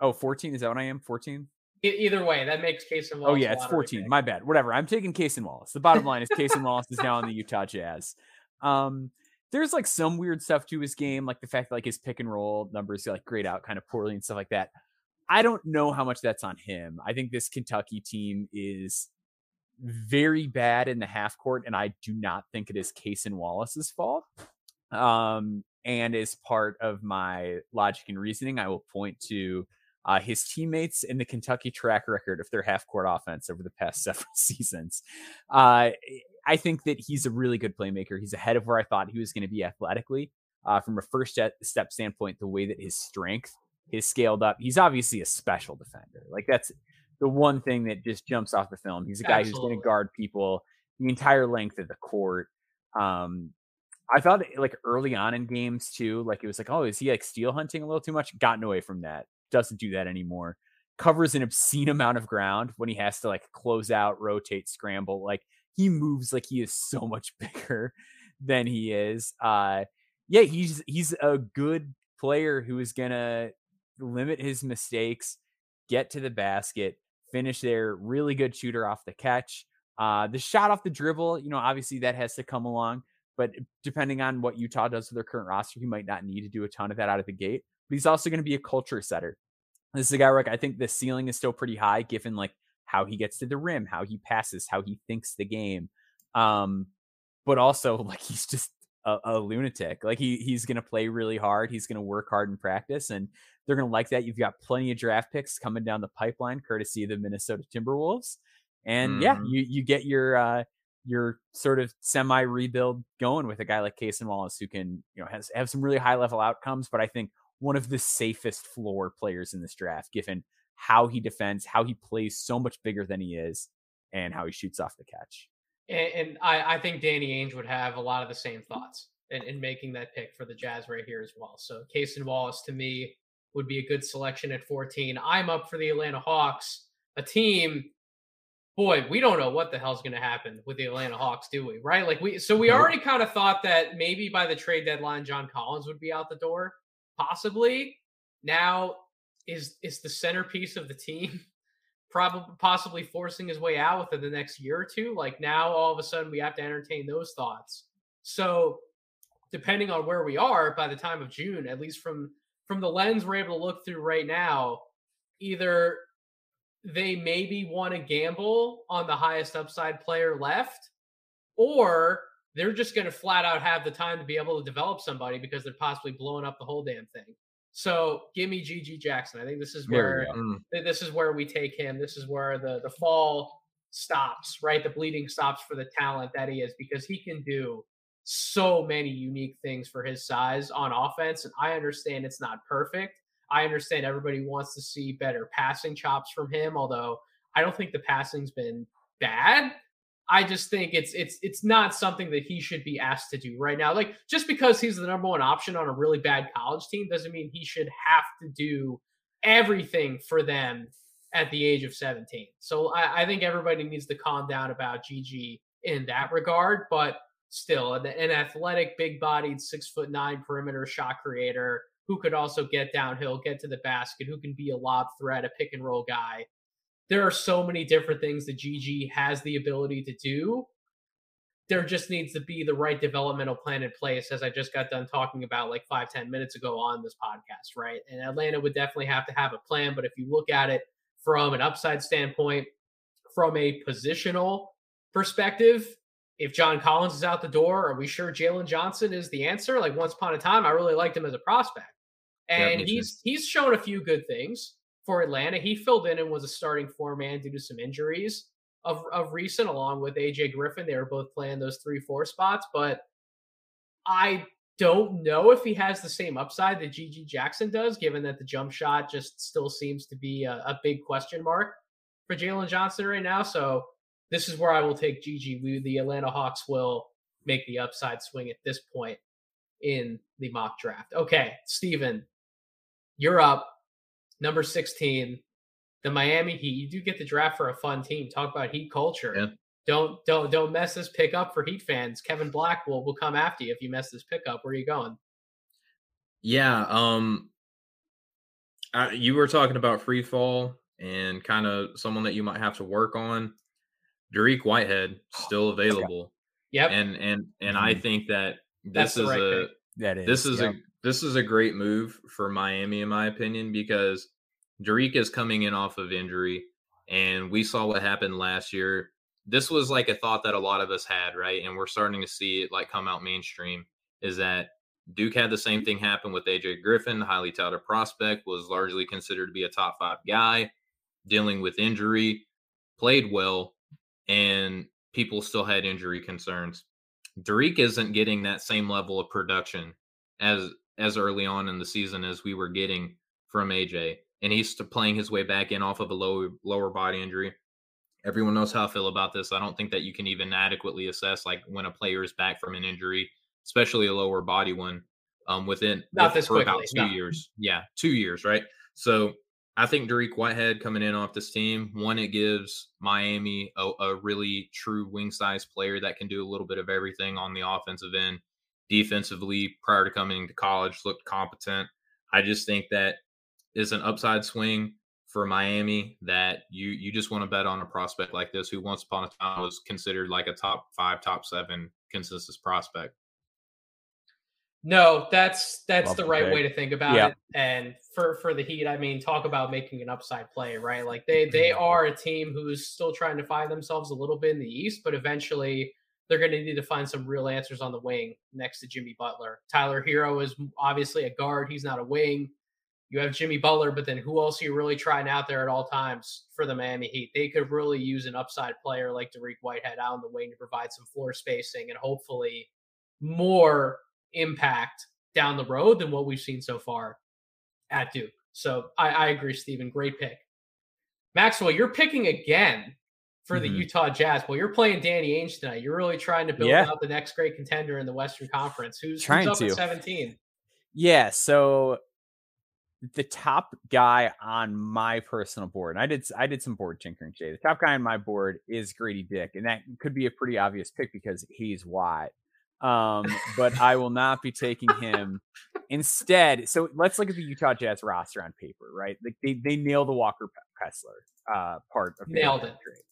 Oh, 14 is that what I am? 14? E- either way, that makes Casey Wallace. Oh yeah, it's 14. pick. My bad. Whatever. I'm taking Kason Wallace. The bottom line is Kason Wallace is now on the Utah Jazz. Um, there's like some weird stuff to his game, like the fact that like his pick and roll numbers like grade out kind of poorly and stuff like that. I don't know how much that's on him. I think this Kentucky team is very bad in the half court, and I do not think it is Kason Wallace's fault. Um, and as part of my logic and reasoning, I will point to uh, his teammates in the Kentucky track record of their half court offense over the past several seasons. Uh, I think that he's a really good playmaker. He's ahead of where I thought he was going to be athletically. Uh, from a first step, standpoint, the way that his strength is scaled up, he's obviously a special defender. Like that's the one thing that just jumps off the film. He's a guy who's going to guard people the entire length of the court. Um, I thought like early on in games too, like it was like, oh, is he like steel hunting a little too much? Gotten away from that. Doesn't do that anymore. Covers an obscene amount of ground when he has to like close out, rotate, scramble. Like he moves like he is so much bigger than he is. Uh yeah, he's he's a good player who is gonna limit his mistakes, get to the basket, finish there, really good shooter off the catch. Uh, the shot off the dribble, you know, obviously that has to come along. But depending on what Utah does with their current roster, he might not need to do a ton of that out of the gate. But he's also going to be a culture setter. This is a guy where like, I think the ceiling is still pretty high, given like how he gets to the rim, how he passes, how he thinks the game. Um, but also like he's just a, a lunatic. Like he he's gonna play really hard. He's gonna work hard in practice, and they're gonna like that. You've got plenty of draft picks coming down the pipeline, courtesy of the Minnesota Timberwolves. And mm. yeah, mm-hmm. you you get your uh your sort of semi rebuild going with a guy like Kason Wallace who can, you know, has have some really high level outcomes, but I think one of the safest floor players in this draft, given how he defends, how he plays so much bigger than he is, and how he shoots off the catch. And, and I, I, think Danny Ainge would have a lot of the same thoughts in, in making that pick for the Jazz right here as well. So Kason Wallace to me would be a good selection at 14. I'm up for the Atlanta Hawks, a team. Boy, we don't know what the hell's going to happen with the Atlanta Hawks, do we? Right? Like we, so we already kind of thought that maybe by the trade deadline, John Collins would be out the door, possibly. Now, is is the centerpiece of the team probably possibly forcing his way out within the next year or two. Like now, all of a sudden, we have to entertain those thoughts. So, depending on where we are by the time of June, at least from from the lens we're able to look through right now, either they maybe want to gamble on the highest upside player left, or they're just going to flat out have the time to be able to develop somebody because they're possibly blowing up the whole damn thing. So give me GG Jackson. I think this is where mm. this is where we take him. This is where the the fall stops, right? The bleeding stops for the talent that he is because he can do so many unique things for his size on offense. And I understand it's not perfect. I understand everybody wants to see better passing chops from him, although I don't think the passing's been bad. I just think it's it's it's not something that he should be asked to do right now. Like just because he's the number one option on a really bad college team doesn't mean he should have to do everything for them at the age of 17. So I, I think everybody needs to calm down about GG in that regard. But still, an, an athletic, big-bodied, six foot nine perimeter shot creator who could also get downhill, get to the basket, who can be a lob threat, a pick and roll guy there are so many different things that GG has the ability to do. There just needs to be the right developmental plan in place, as I just got done talking about like five, ten minutes ago on this podcast, right? And Atlanta would definitely have to have a plan. But if you look at it from an upside standpoint, from a positional perspective, if John Collins is out the door, are we sure Jalen Johnson is the answer? Like once upon a time, I really liked him as a prospect. And yeah, he's he's shown a few good things for Atlanta. He filled in and was a starting four man due to some injuries of, of recent, along with AJ Griffin. They were both playing those three, four spots, but I don't know if he has the same upside that GG Jackson does, given that the jump shot just still seems to be a, a big question mark for Jalen Johnson right now. So this is where I will take GG. We, the Atlanta Hawks will make the upside swing at this point in the mock draft. Okay, Steven, you're up number 16, the Miami Heat. You do get the draft for a fun team. Talk about Heat culture. Yeah. Don't don't don't mess this pick up for Heat fans. Kevin Black will will come after you if you mess this pick up. Where are you going? Yeah, um, I, you were talking about free fall and kind of someone that you might have to work on. Dariq Whitehead still available. Yep. And and and I mm-hmm. think that this is right a pick. that is this is yep. a this is a great move for Miami, in my opinion, because Dariq is coming in off of injury, and we saw what happened last year. This was like a thought that a lot of us had, right? And we're starting to see it like come out mainstream. Is that Duke had the same thing happen with AJ Griffin, highly touted prospect, was largely considered to be a top five guy, dealing with injury, played well, and people still had injury concerns. Dariq isn't getting that same level of production as as early on in the season as we were getting from AJ. And he's playing his way back in off of a low lower body injury. Everyone knows how I feel about this. I don't think that you can even adequately assess like when a player is back from an injury, especially a lower body one, um, within not this for quickly. about two no. years. Yeah, two years, right? So I think Dariq Whitehead coming in off this team, one, it gives Miami a, a really true wing size player that can do a little bit of everything on the offensive end defensively prior to coming to college looked competent. I just think that is an upside swing for Miami that you you just want to bet on a prospect like this who once upon a time was considered like a top five, top seven consensus prospect. No, that's that's Love the the right pick. way to think about Yeah. it. And for for the Heat, I mean, talk about making an upside play, right? Like they they are a team who's still trying to find themselves a little bit in the East, but eventually they're going to need to find some real answers on the wing next to Jimmy Butler. Tyler Herro is obviously a guard; he's not a wing. You have Jimmy Butler, but then who else are you really trying out there at all times for the Miami Heat? They could really use an upside player like Dariq Whitehead out on the wing to provide some floor spacing and hopefully more impact down the road than what we've seen so far at Duke. So I, I agree, Stephen. Great pick. Maxwell, you're picking again for the Mhm. Utah Jazz. Well, you're playing Danny Ainge tonight. You're really trying to build Yeah. out the next great contender in the Western Conference. Who's, Trying who's up to. at 17? Yeah, so the top guy on my personal board, and I did I did some board tinkering today. The top guy on my board is Grady Dick, and that could be a pretty obvious pick because he's white. Um, but I will not be taking him. Instead, so let's look at the Utah Jazz roster on paper, right? Like they they nail the Walker Kessler uh part of the Nailed it. trade.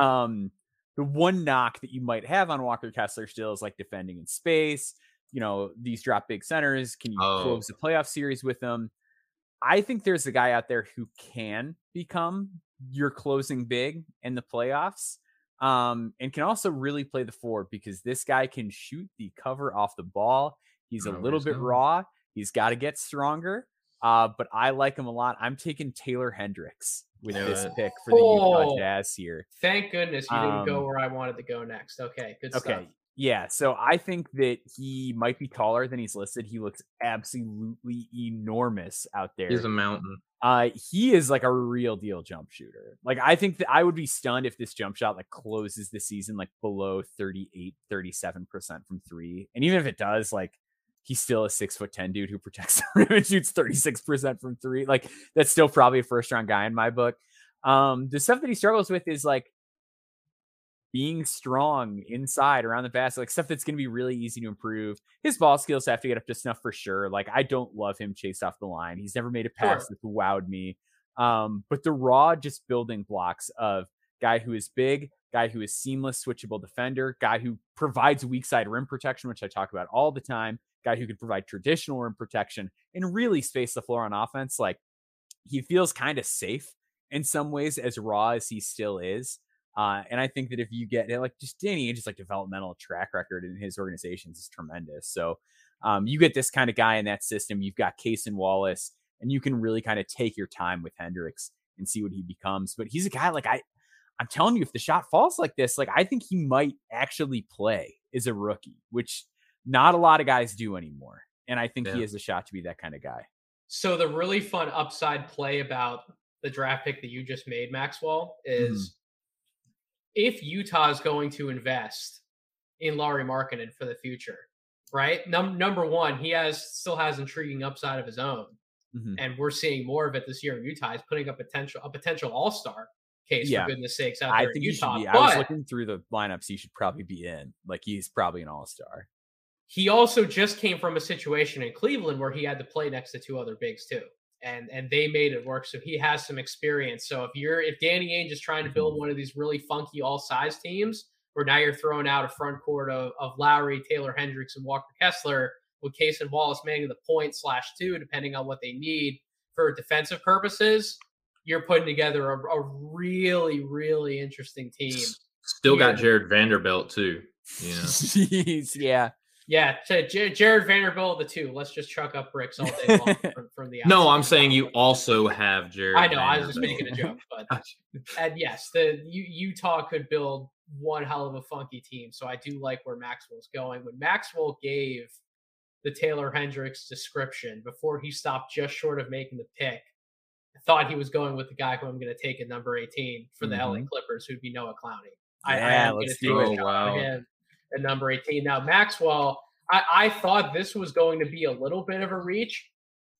Um, the one knock that you might have on Walker Kessler still is like defending in space. You know, these drop big centers. Can you Oh. close the playoff series with them? I think there's a guy out there who can become your closing big in the playoffs. Um, and can also really play the four because this guy can shoot the cover off the ball. He's a little bit raw. He's got to get stronger. Uh, but I like him a lot. I'm taking Taylor Hendricks with Knew this pick for the Utah Oh. Jazz here. Thank goodness you didn't go Um, where I wanted to go next. Okay, good Okay. stuff. Yeah. So I think that he might be taller than he's listed. He looks absolutely enormous out there. He's a mountain. uh, he is like a real deal jump shooter. Like I think that I would be stunned if this jump shot like closes the season like below 38, 37% from three. And even if it does, like he's still a six foot 10 dude who protects the rim and shoots 36% from three. Like that's still probably a first round guy in my book. Um, the stuff that he struggles with is like being strong inside around the basket, like stuff that's going to be really easy to improve. His ball skills have to get up to snuff for sure. Like I don't love him chased off the line. He's never made a pass Sure. that's wowed me. Um, but the raw just building blocks of guy who is big, guy who is seamless, switchable defender, guy who provides weak side rim protection, which I talk about all the time, guy who could provide traditional rim protection and really space the floor on offense. Like he feels kind of safe in some ways, as raw as he still is. Uh, and I think that if you get like just Danny Ainge's like developmental track record in his organizations is tremendous. So um, you get this kind of guy in that system. You've got Kason Wallace, and you can really kind of take your time with Hendricks and see what he becomes. But he's a guy like I, I'm telling you, if the shot falls like this, like I think he might actually play as a rookie, which not a lot of guys do anymore. And I think he Yeah. has a shot to be that kind of guy. So the really fun upside play about the draft pick that you just made, Maxwell, is if Utah is going to invest in Lauri Markkanen for the future, right? Num- number one, he has still has intriguing upside of his own, Mhm. and we're seeing more of it this year in Utah. He's putting up potential a potential All Star case Yeah. for goodness sakes out I think in he should Utah. be. I was looking through the lineups. He should probably be in. Like he's probably an all star. He also just came from a situation in Cleveland where he had to play next to two other bigs too. And and they made it work. So he has some experience. So if you're if Danny Ainge is trying to build mm-hmm. one of these really funky all size teams, where now you're throwing out a front court of, of Lauri, Taylor Hendricks, and Walker Kessler, with Kason Wallace manning the point slash two, depending on what they need for defensive purposes, you're putting together a, a really, really interesting team. Still got Jarred Vanderbilt too. You know. Jeez, yeah. Yeah, to J- Jarred Vanderbilt, the two. Let's just chuck up bricks all day long from, from the No. I'm saying you also have Jarred. I know. I was just Vanderbilt. making a joke, but and yes, the U- Utah could build one hell of a funky team. So I do like where Maxwell's going. When Maxwell gave the Taylor Hendricks description before he stopped just short of making the pick, I thought he was going with the guy who I'm going to take at number 18 for the LA mm-hmm. Clippers, who'd be Noah Clowney. I, I Yeah, am let's do it. Oh, wow. At number 18. Now Maxwell, I, I thought this was going to be a little bit of a reach.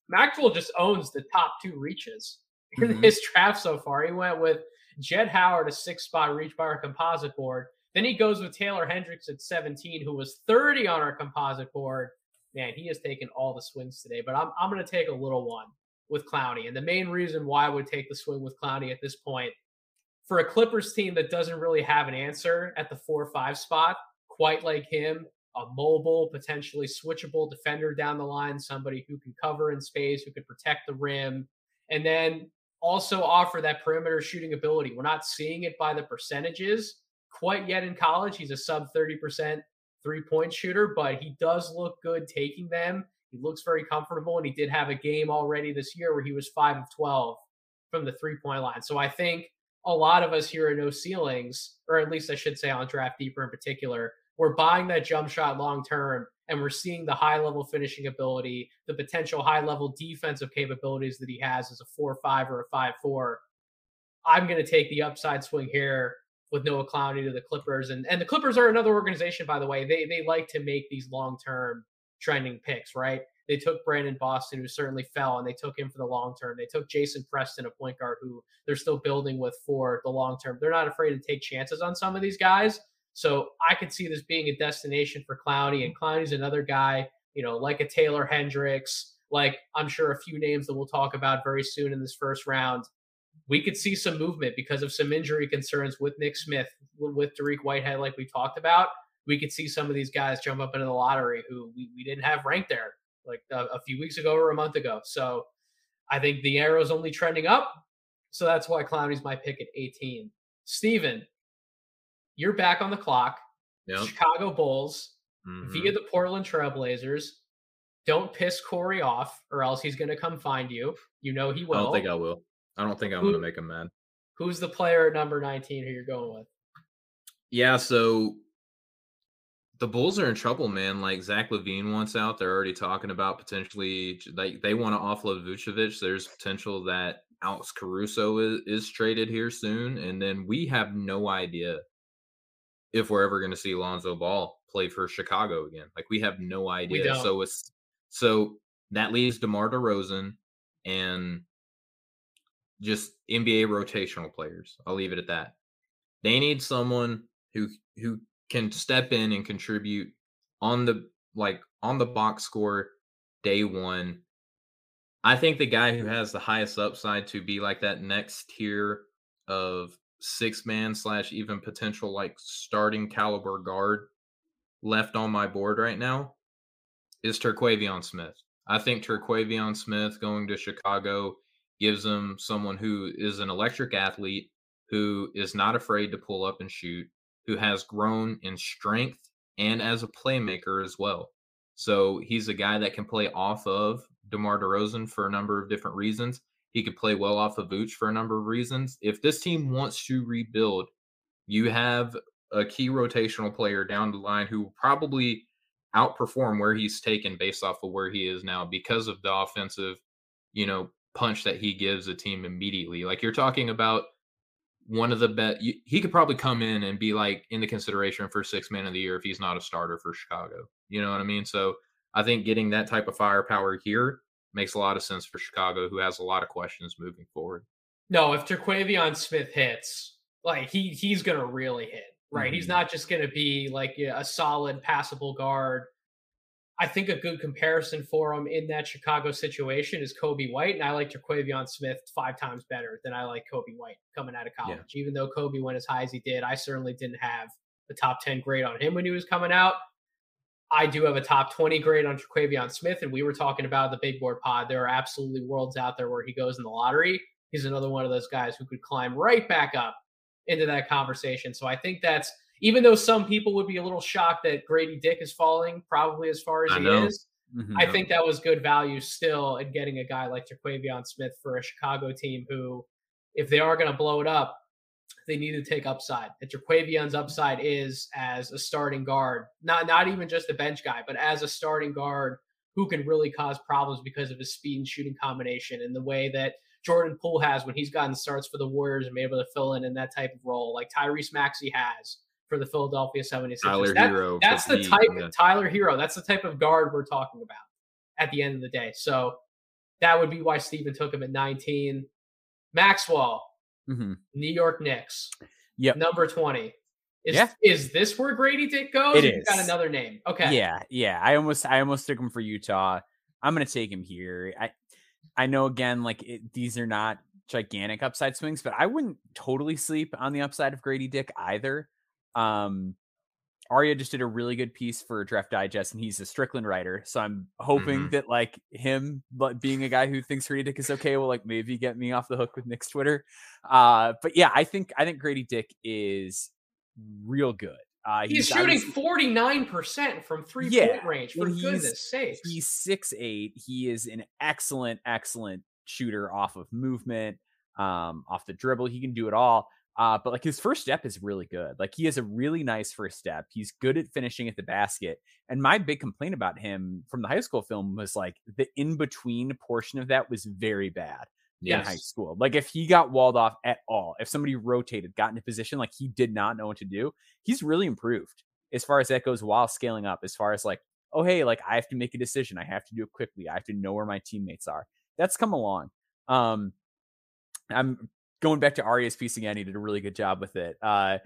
Maxwell just owns the top two reaches in Mhm. his draft so far. He went with Jett Howard, a six spot reach by our composite board. Then he goes with Taylor Hendricks at 17, who was 30 on our composite board. Man, he has taken all the swings today, but I'm, I'm going to take a little one with Clowney. And the main reason why I would take the swing with Clowney at this point for a Clippers team that doesn't really have an answer at the four or five spot, quite like him, a mobile, potentially switchable defender down the line, somebody who can cover in space, who can protect the rim, and then also offer that perimeter shooting ability. We're not seeing it by the percentages quite yet in college. He's a sub 30% three point shooter, but he does look good taking them. He looks very comfortable, and he did have a game already this year where he was five of 12 from the three point line. So I think a lot of us here are No Ceilings, or at least I should say on Draft Deeper in particular, we're buying that jump shot long term and we're seeing the high level finishing ability, the potential high level defensive capabilities that he has as a four five or a five four. I'm going to take the upside swing here with Noah Clowney to the Clippers, and and the Clippers are another organization, by the way. They they like to make these long term trending picks, right? They took Brandon Boston, who certainly fell, and they took him for the long term. They took Jason Preston, a point guard who they're still building with for the long term. They're not afraid to take chances on some of these guys. So I could see this being a destination for Clowney, and Clowney's another guy, you know, like a Taylor Hendricks, like I'm sure a few names that we'll talk about very soon in this first round. We could see some movement because of some injury concerns with Nick Smith, with Dariq Whitehead, like we talked about. We could see some of these guys jump up into the lottery who we, we didn't have ranked there like a, a few weeks ago or a month ago. So I think the arrow's only trending up. So that's why Clowney's my pick at 18. Steven, you're back on the clock. Yep. Chicago Bulls mm-hmm. via the Portland Trailblazers. Don't piss Corey off, or else he's going to come find you. You know he will. I don't think I will. I don't think I'm going to make him mad. Who's the player at number 19 who you're going with? Yeah, so the Bulls are in trouble, man. Like Zach LaVine wants out. They're already talking about potentially like they want to offload Vucevic. There's potential that Alex Caruso is, is traded here soon, and then we have no idea if we're ever going to see Lonzo Ball play for Chicago again. Like we have no idea. So it's so that leaves DeMar DeRozan and just NBA rotational players. I'll leave it at that. They need someone who who can step in and contribute on the like on the box score day one. I think the guy who has the highest upside to be like that next tier of six man slash even potential like starting caliber guard left on my board right now is Terquavion Smith. I think Terquavion Smith going to Chicago gives them someone who is an electric athlete who is not afraid to pull up and shoot, who has grown in strength and as a playmaker as well. So he's a guy that can play off of DeMar DeRozan for a number of different reasons. He could play well off of Vooch for a number of reasons. If this team wants to rebuild, you have a key rotational player down the line who probably outperform where he's taken based off of where he is now because of the offensive, you know, punch that he gives a team immediately. Like you're talking about one of the best. He could probably come in and be like in the consideration for six man of the year if he's not a starter for Chicago. You know what I mean? So I think getting that type of firepower here makes a lot of sense for Chicago, who has a lot of questions moving forward. No, if Terquavion Smith hits, like he he's gonna really hit, right? Mm-hmm. He's not just gonna be like a solid passable guard I think a good comparison for him in that Chicago situation is Coby White, and I like Terquavion Smith five times better than I like Coby White coming out of college. Yeah. Even though Coby went as high as he did, I certainly didn't have the top ten grade on him when he was coming out. I do have a top twenty grade on Terquavion Smith, and we were talking about the big board pod. There are absolutely worlds out there where he goes in the lottery. He's another one of those guys who could climb right back up into that conversation. So I think that's even though some people would be a little shocked that Grady Dick is falling probably as far as I he know. is, mm-hmm. I think that was good value still in getting a guy like Terquavion Smith for a Chicago team who, if they are going to blow it up, they need to take upside. And Terquavion's upside is as a starting guard, not not even just a bench guy, but as a starting guard who can really cause problems because of his speed and shooting combination and the way that Jordan Poole has when he's gotten starts for the Warriors and been able to fill in in that type of role, like Tyrese Maxey has for the Philadelphia 76ers. Tyler that, Herro. That's the type yeah. Tyler Herro. That's the type of guard we're talking about at the end of the day. So that would be why Steven took him at 19. Maxwell, mm-hmm. New York Knicks. Yep. Number 20. Is, yeah. is this where Grady Dick goes? It is. got another name. Okay. Yeah, yeah. I almost I almost took him for Utah. I'm gonna take him here. I I know again, like it, these are not gigantic upside swings, but I wouldn't totally sleep on the upside of Grady Dick either. Um, Arya just did a really good piece for Draft Digest, and he's a Strickland writer. So I'm hoping Mhm. that like him, but being a guy who thinks Grady Dick is okay, will like maybe get me off the hook with Knicks Twitter. Uh, but yeah, I think I think Grady Dick is real good. Uh, He's, shooting 49% from three Yeah, point range, for he's- goodness sakes. He's six eight. He is an excellent, excellent shooter off of movement, um, off the dribble. He can do it all. Uh, but like his first step is really good. Like he has a really nice first step. He's good at finishing at the basket. And my big complaint about him from the high school film was like the in between portion of that was very bad in high school. Like if he got walled off at all, if somebody rotated, got into position like he did not know what to do, he's really improved as far as that goes while scaling up. As far as like, oh hey, like I have to make a decision, I have to do it quickly, I have to know where my teammates are. That's come along. Um, I'm going back to again. He did a really good job with it. Uh,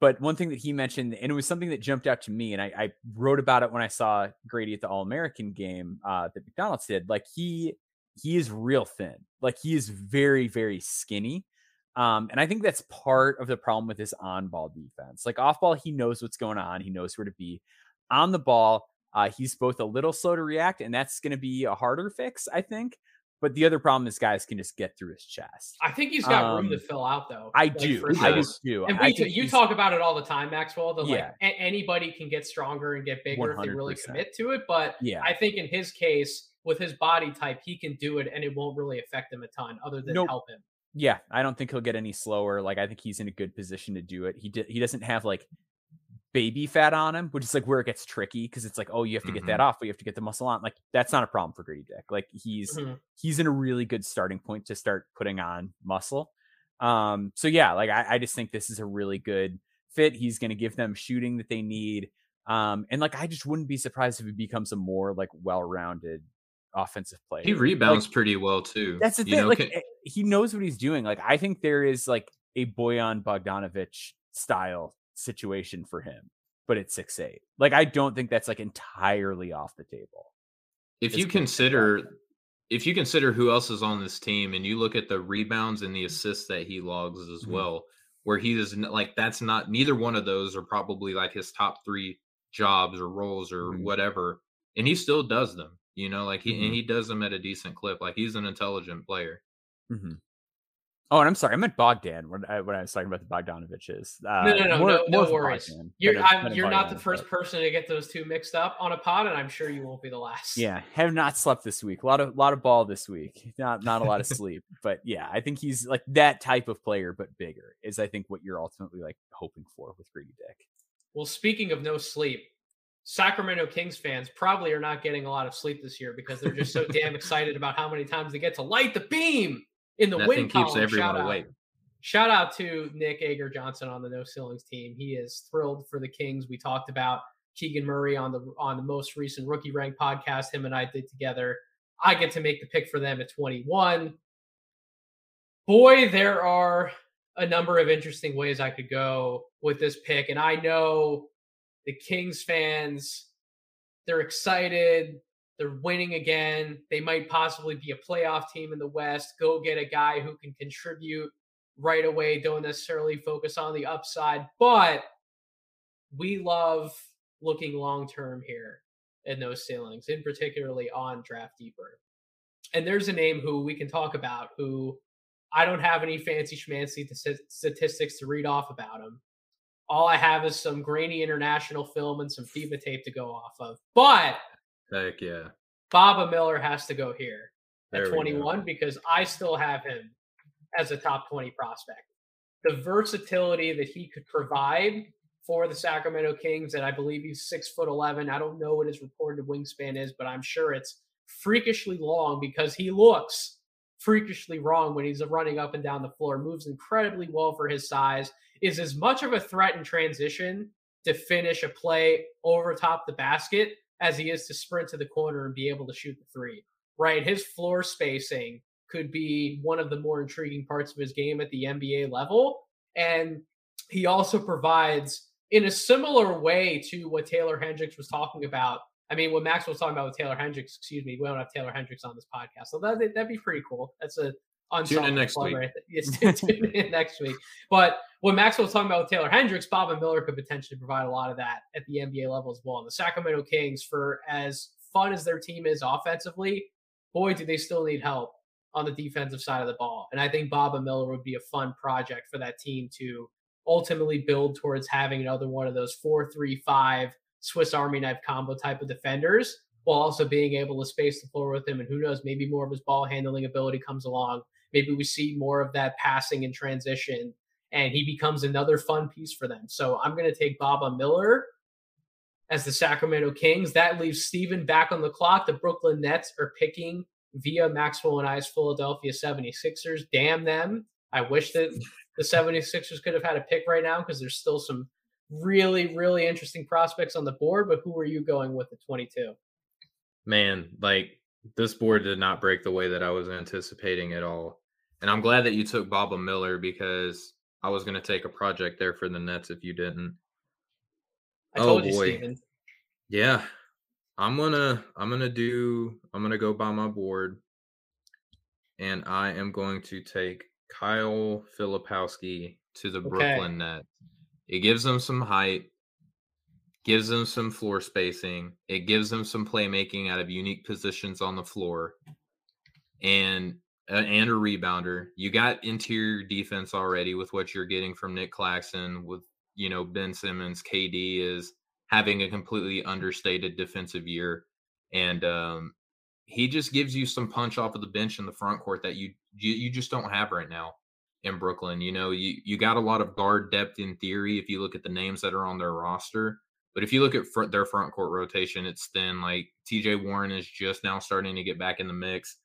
but one thing that he mentioned, and it was something that jumped out to me, and I, I wrote about it when I saw Grady at the All American game uh, that McDonald's did. Like he he is real thin. Like he is very very skinny. Um, and I think that's part of the problem with his on ball defense. Like off ball, he knows what's going on. He knows where to be. On the ball, uh, he's both a little slow to react, and that's going to be a harder fix, I think. But the other problem is guys can just get through his chest. I think he's got room to Um, fill out, though. I like, do. I just do. And we, you talk about it all the time, Maxwell. That Yeah. a- anybody can get stronger and get bigger if they really 100%. commit to it. But Yeah. I think in his case, with his body type, he can do it, and it won't really affect him a ton, other than Nope. help him. Yeah, I don't think he'll get any slower. Like I think he's in a good position to do it. He di- he doesn't have like baby fat on him, which is like where it gets tricky because it's like, oh, you have to get that off, but you have to get the muscle on. Like that's not a problem for Grady Dick. Like he's Mhm. he's in a really good starting point to start putting on muscle. Um, so yeah, like I, I just think this is a really good fit. He's going to give them shooting that they need. Um, and like I just wouldn't be surprised if he becomes a more like well-rounded offensive player. He rebounds pretty well too. That's the you thing. know, like can- eh, he knows what he's doing. Like I think there is like a Bojan Bogdanovic style situation for him, but it's six eight. Like I don't think that's like entirely off the table. if It's you consider if you consider who else is on this team and you look at the rebounds and the assists that he logs as Mhm. well where he is like that's not neither one of those are probably like his top 3 jobs or roles or Mhm. whatever and he still does them you know like he Mhm. and he does them at a decent clip like he's an intelligent player Oh, and I'm sorry, I meant Bogdan when I, when I was talking about the Bogdanoviches. Uh, No, no, no, more- no, more no worries. Bogdan You're, I'm, you're not the first but- person to get those two mixed up on a pod, and I'm sure you won't be the last. Yeah, have not slept this week. A lot of lot of ball this week. Not not a lot of sleep, but yeah, I think he's like that type of player, but bigger is I think what you're ultimately like hoping for with Grady Dick. Well, speaking of no sleep, Sacramento Kings fans probably are not getting a lot of sleep this year because they're just so damn excited about how many times they get to light the beam in the Nothing win keeps column. Shout everyone out. awake. Shout out to Nick Ager Johnson on the No Ceilings team. He is thrilled for the Kings. We talked about Keegan Murray on the on the most recent rookie rank podcast him and I did together. I get to make the pick for them at 21. Boy, there are a number of interesting ways I could go with this pick and I know the Kings fans they're excited. They're winning again. They might possibly be a playoff team in the West. Go get a guy who can contribute right away. Don't necessarily focus on the upside, but we love looking long term here in those ceilings, in particularly on Draft Deeper. And there's a name who we can talk about who I don't have any fancy schmancy statistics to read off about him. All I have is some grainy international film and some FIBA tape to go off of. But Heck yeah. Baba Miller has to go here at we 21 because I still have him as a top 20 prospect. The versatility that he could provide for the Sacramento Kings, and I believe he's six foot 11. I don't know what his reported wingspan is, but I'm sure it's freakishly long because he looks freakishly wrong when he's running up and down the floor. Moves incredibly well for his size. Is as much of a threat in transition to finish a play over top the basket as he is to sprint to the corner and be able to shoot the three. Right, his floor spacing could be one of the more intriguing parts of his game at the NBA level, and he also provides in a similar way to what Taylor Hendricks was talking about I mean, what Max was talking about with Taylor Hendricks, excuse me, we don't have Taylor Hendricks on this podcast, so that that'd be pretty cool. That's a tune in next week. Yes, tune in next week. But what Max was talking about with Taylor Hendricks, Baba Miller could potentially provide a lot of that at the NBA level as well. And the Sacramento Kings, for as fun as their team is offensively, boy, do they still need help on the defensive side of the ball. And I think Baba Miller would be a fun project for that team to ultimately build towards having another one of those four, three, five Swiss Army knife combo type of defenders while also being able to space the floor with him. And who knows, maybe more of his ball handling ability comes along. Maybe we see more of that passing and transition, and he becomes another fun piece for them. So I'm going to take Baba Miller as the Sacramento Kings. That leaves Steven back on the clock. The Brooklyn Nets are picking via Maxwell and I's Philadelphia 76ers. Damn them. I wish that the 76ers could have had a pick right now because there's still some really, really interesting prospects on the board. But who are you going with at 22? Man, like this board did not break the way that I was anticipating at all. And I'm glad that you took Baba Miller because I was going to take a project there for the Nets if you didn't. I oh, you, boy. Steven. Yeah. I'm gonna I'm gonna do I'm gonna go by my board and I am going to take Kyle Filipowski to the okay. Brooklyn Nets. It gives them some height, gives them some floor spacing, it gives them some playmaking out of unique positions on the floor, and uh, and a rebounder. You got interior defense already with what you're getting from Nick Claxton. With you know Ben Simmons, KD is having a completely understated defensive year, and um, he just gives you some punch off of the bench in the front court that you you, you just don't have right now in Brooklyn. You know, you you got a lot of guard depth in theory if you look at the names that are on their roster. But if you look at their front court rotation, it's thin. Like TJ Warren is just now starting to get back in the mix.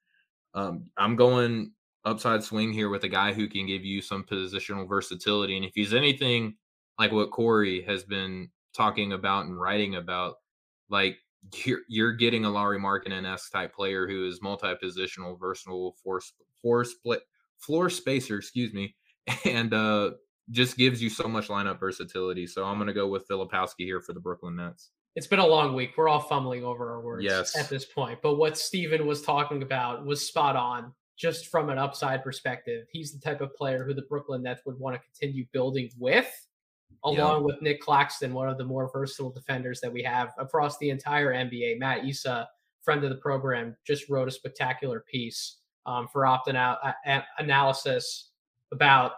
Um, I'm going upside swing here with a guy who can give you some positional versatility. And if he's anything like what Corey has been talking about and writing about, like you're, you're getting a Lauri Markkanen esque type player who is multi positional, versatile, force, force floor spacer, excuse me, and uh, just gives you so much lineup versatility. So I'm going to go with Filipowski here for the Brooklyn Nets. It's been a long week. We're all fumbling over our words yes. at this point. But what Steven was talking about was spot on just from an upside perspective. He's the type of player who the Brooklyn Nets would want to continue building with, along yeah. with Nick Claxton, one of the more versatile defenders that we have across the entire NBA. Matt Isa, friend of the program, just wrote a spectacular piece um, for Optin out uh, analysis about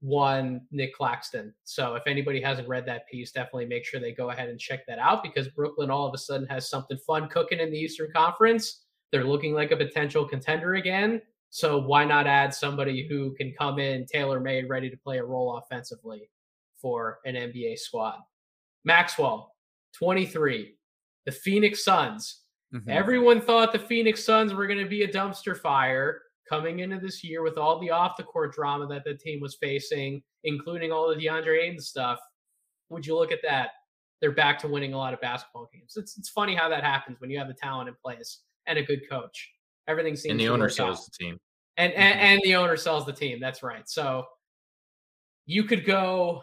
one Nick Claxton. So if anybody hasn't read that piece, definitely make sure they go ahead and check that out because Brooklyn all of a sudden has something fun cooking in the Eastern Conference. They're looking like a potential contender again. So why not add somebody who can come in tailor made, ready to play a role offensively for an NBA squad? Maxwell, 23. The Phoenix Suns. Mm-hmm. Everyone thought the Phoenix Suns were going to be a dumpster fire coming into this year with all the off the court drama that the team was facing, including all the DeAndre Ayton stuff, would you look at that? They're back to winning a lot of basketball games. It's it's funny how that happens when you have the talent in place and a good coach. Everything seems and the owner sells out. the team. And, and mm-hmm. and the owner sells the team. That's right. So you could go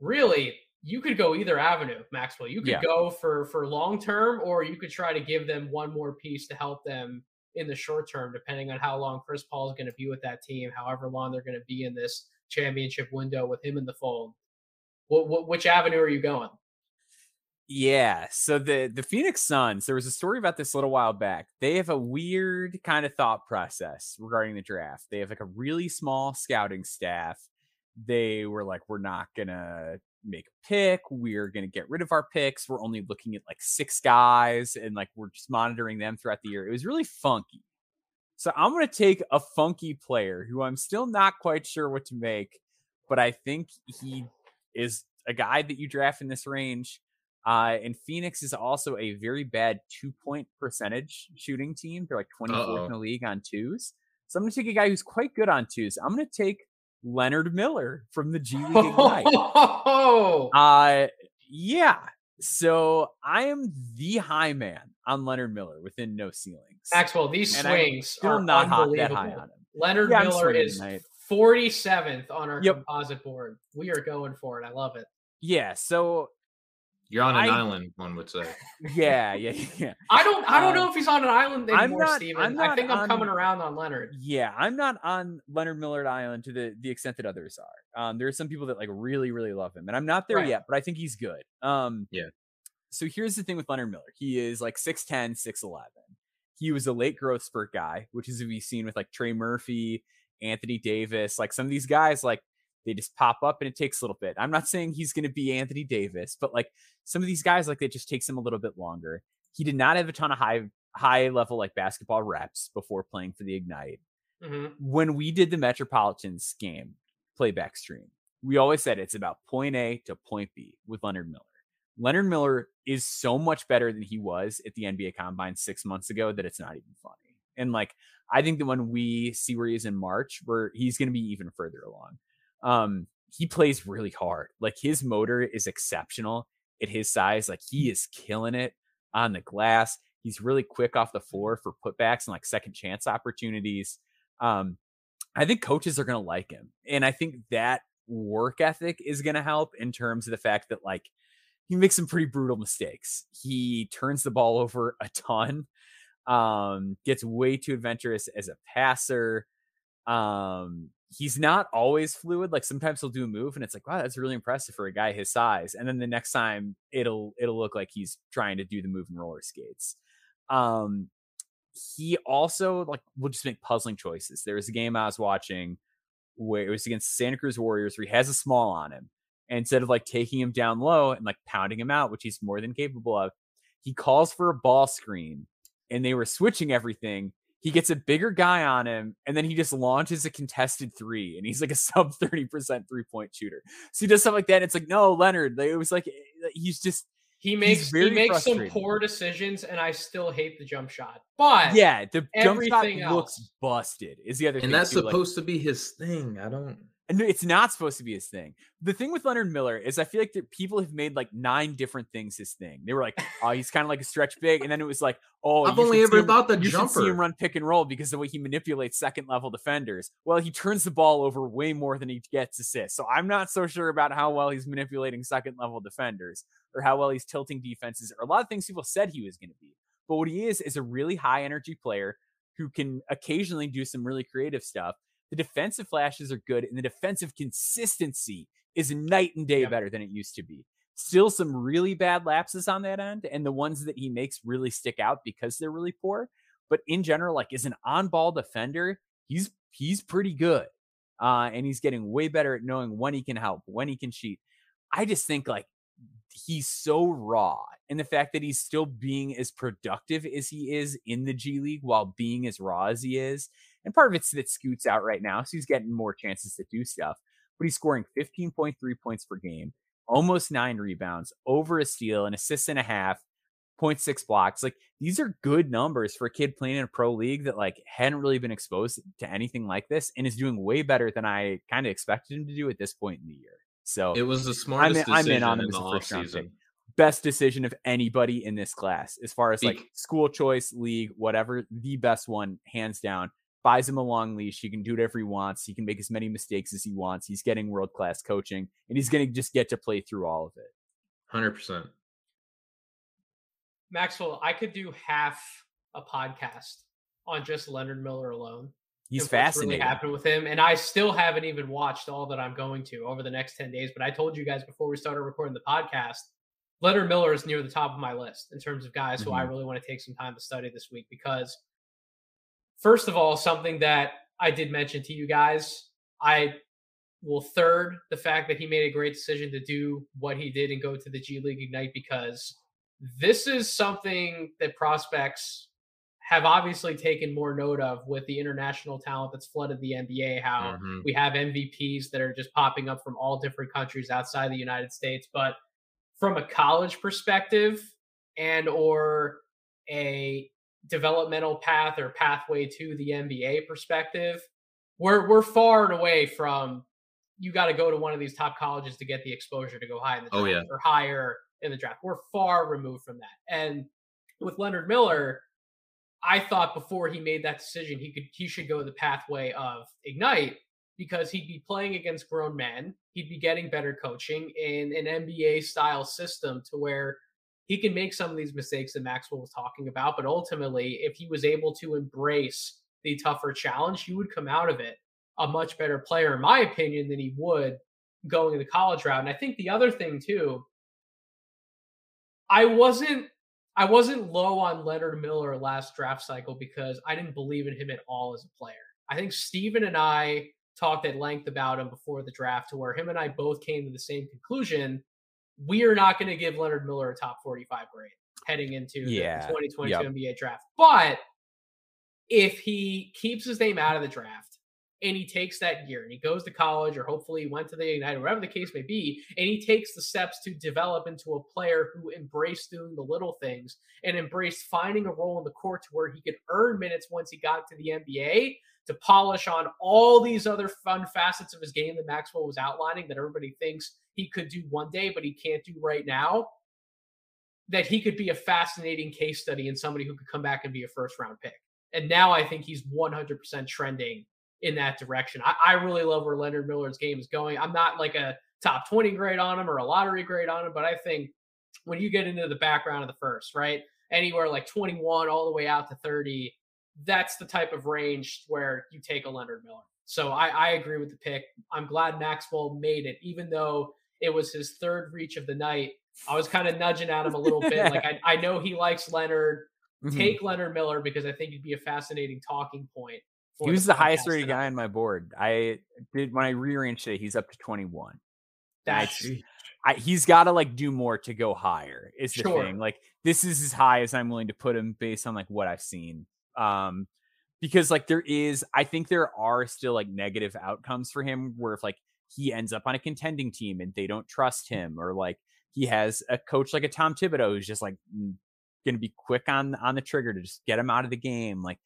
really you could go either avenue, Maxwell. You could yeah. go for for long term, or you could try to give them one more piece to help them in the short term, depending on how long Chris Paul is going to be with that team, however long they're going to be in this championship window with him in the fold. What, what, which avenue are you going? Yeah, so the the Phoenix Suns, there was a story about this a little while back. They have a weird kind of thought process regarding the draft. They have like a really small scouting staff. They were like, we're not gonna make a pick. We're going to get rid of our picks. We're only looking at like six guys and like we're just monitoring them throughout the year. It was really funky. So I'm going to take a funky player who I'm still not quite sure what to make, but I think he is a guy that you draft in this range. Uh, and Phoenix is also a very bad two point percentage shooting team. They're like 24th in the league on twos. So I'm going to take a guy who's quite good on twos. I'm going to take Leonard Miller from the G League Ignite. Oh, uh, yeah. So I am the high man on Leonard Miller within no ceilings. Maxwell, these and swings still are not hot that high on him. Leonard yeah, Miller is tonight. 47th on our yep. composite board. We are going for it. I love it. Yeah. So You're on an I- island, one would say. Yeah, yeah, yeah. I don't I don't Uh, know if he's on an island I'm anymore, not- Steven. I'm I not think I'm coming around on Leonard. Yeah, I'm not on Leonard Millard Island to the the extent that others are. Um, there are some people that like really, really love him, and I'm not there Right. yet, but I think he's good. Um, Yeah. So here's the thing with Leonard Miller: he is like 6'10", 6'11". He was a late growth spurt guy, which is to be seen with like Trey Murphy, Anthony Davis, like some of these guys, like they just pop up and it takes a little bit. I'm not saying he's going to be Anthony Davis, but like some of these guys, like it just takes him a little bit longer. He did not have a ton of high high level like basketball reps before playing for the Ignite hmm when we did the Metropolitans game playback stream, we always said it's about point A to point B with Leonard Miller. Leonard Miller is so much better than he was at the NBA Combine six months ago that it's not even funny. And like, I think that when we see where he is in March, where he's going to be even further along. Um, he plays really hard. Like his motor is exceptional at his size. Like he is killing it on the glass. He's really quick off the floor for putbacks and like second chance opportunities. Um, I think coaches are going to like him. And I think that work ethic is going to help in terms of the fact that, like, he makes some pretty brutal mistakes. He turns the ball over a ton, um, gets way too adventurous as a passer. Um, he's not always fluid. Like sometimes he'll do a move and it's like, wow, that's really impressive for a guy his size. And then the next time it'll it'll look like he's trying to do the move in roller skates. Um, he also like will just make puzzling choices. There was a game I was watching where it was against Santa Cruz Warriors where he has a small on him. And instead of like taking him down low and like pounding him out, which he's more than capable of, he calls for a ball screen and they were switching everything. He gets a bigger guy on him and then he just launches a contested three and he's like a sub 30% three point shooter. So he does stuff like that. And it's like, no, Leonard, like, it was like, he's just, He makes he makes some poor decisions, and I still hate the jump shot. But yeah, the jump shot everything looks busted is the other thing. And that's too, like- supposed to be his thing. I don't. And it's not supposed to be his thing. The thing with Leonard Miller is I feel like that people have made like nine different things his thing. They were like, oh, he's kind of like a stretch big. And then it was like, oh, I've only ever him- thought the you should see him run pick and roll because the way he manipulates second level defenders. Well, he turns the ball over way more than he gets assists. So I'm not so sure about how well he's manipulating second level defenders or how well he's tilting defenses or a lot of things people said he was going to be. But what he is is a really high energy player who can occasionally do some really creative stuff. The defensive flashes are good, and the defensive consistency is night and day Yep. better than it used to be. Still some really bad lapses on that end, and the ones that he makes really stick out because they're really poor. But in general, like as an on-ball defender, he's he's pretty good. Uh, and he's getting way better at knowing when he can help, when he can cheat. I just think like he's so raw and the fact that he's still being as productive as he is in the G League while being as raw as he is. And part of it's that Scoot's out right now, so he's getting more chances to do stuff. But he's scoring 15.3 points per game, almost nine rebounds, over a steal, an assist and a half, 0.6 blocks. Like these are good numbers for a kid playing in a pro league that like hadn't really been exposed to anything like this and is doing way better than I kind of expected him to do at this point in the year. So It was the smartest I'm in decision on him in as the a first round offseason. best decision of anybody in this class as far as like school choice league whatever the best one hands down buys him a long leash he can do whatever he wants he can make as many mistakes as he wants he's getting world class coaching and he's going to just get to play through all of it Hundred percent. Maxwell, I could do half a podcast on just Leonard Miller alone. he's and fascinating Really happened with him, and I still haven't even watched all that I'm going to over the next ten days. But I told you guys before we started recording the podcast, Leonard Miller is near the top of my list in terms of guys who I Mhm. really want to take some time to study this week because, first of all, something that I did mention to you guys, I will third the fact that he made a great decision to do what he did and go to the G League Ignite because this is something that prospects have obviously taken more note of with the international talent that's flooded the NBA. How Mhm. we have MVPs that are just popping up from all different countries outside the United States, but from a college perspective and or a developmental path or pathway to the NBA perspective, we're we're far and away from you got to go to one of these top colleges to get the exposure to go high in the oh, draft Oh, yeah. or higher in the draft. We're far removed from that. And with Leonard Miller, I thought before he made that decision, he could he should go the pathway of Ignite because he'd be playing against grown men. he'd be getting better coaching in an NBA style system to where he can make some of these mistakes that Maxwell was talking about. But ultimately, if he was able to embrace the tougher challenge, he would come out of it a much better player, in my opinion, than he would going the college route. And I think the other thing too, I wasn't I wasn't low on Leonard Miller last draft cycle because I didn't believe in him at all as a player. I think Steven and I talked at length about him before the draft to where him and I both came to the same conclusion. We are not going to give Leonard Miller a top 45 grade heading into yeah. the 2022 yep. NBA draft. But if he keeps his name out of the draft, and he takes that year and he goes to college or hopefully went to the Ignite, whatever the case may be, and he takes the steps to develop into a player who embraced doing the little things and embraced finding a role in the court to where he could earn minutes once he got to the NBA to polish on all these other fun facets of his game that Maxwell was outlining that everybody thinks he could do one day, but he can't do right now. That he could be a fascinating case study and somebody who could come back and be a first round pick. And now I think he's 100% trending in that direction. I, I really love where Leonard Miller's game is going. I'm not like a top 20 grade on him or a lottery grade on him, but I think when you get into the background of the first, right? Anywhere like 21 all the way out to 30, that's the type of range where you take a Leonard Miller. So I, I agree with the pick. I'm glad Maxwell made it, even though it was his third reach of the night. I was kind of nudging at him a little bit. Like I, I know he likes Leonard. Mm-hmm. Take Leonard Miller because I think he'd be a fascinating talking point he was the, the highest rated guy on my board. I did when I rearranged it. He's up to twenty one. That's I, he's got to like do more to go higher. Is the sure. thing like this is as high as I'm willing to put him based on like what I've seen. Um, because like there is, I think there are still like negative outcomes for him where if like he ends up on a contending team and they don't trust him, or like he has a coach like a Tom Thibodeau who's just like going to be quick on on the trigger to just get him out of the game, like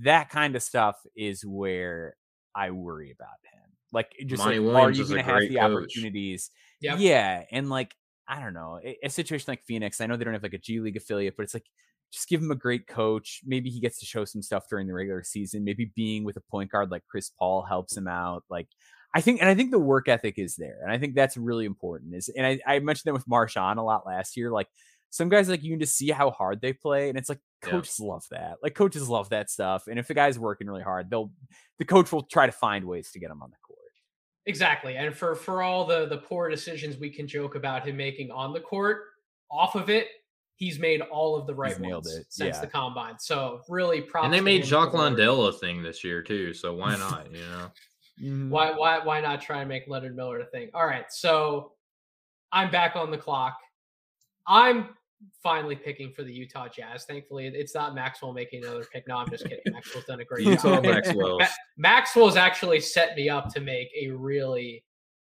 that kind of stuff is where I worry about him. Like, just like, are you to have the coach. opportunities? Yep. Yeah, and like I don't know, a, a, situation like Phoenix. I know they don't have like a G League affiliate, but it's like just give him a great coach. Maybe he gets to show some stuff during the regular season. Maybe being with a point guard like Chris Paul helps him out. Like I think, and I think the work ethic is there, and I think that's really important. Is and I, I mentioned that with MarJon a lot last year. Like some guys like you can just see how hard they play, and it's like coaches yeah. love that. Like coaches love that stuff. And if the guy's working really hard, they'll the coach will try to find ways to get him on the court. Exactly. And for for all the the poor decisions we can joke about him making on the court, off of it, he's made all of the right he's ones it. since yeah. the combine. So really proud. And they made Jock Landale a thing this year too. So why not? You know. Mm-hmm. Why why why not try and make Leonard Miller a thing? All right, so I'm back on the clock. I'm finally picking for the Utah Jazz. Thankfully, it's not Maxwell making another pick. No, I'm just kidding. Maxwell's done a great Utah job. Maxwell. Maxwell's actually set me up to make a really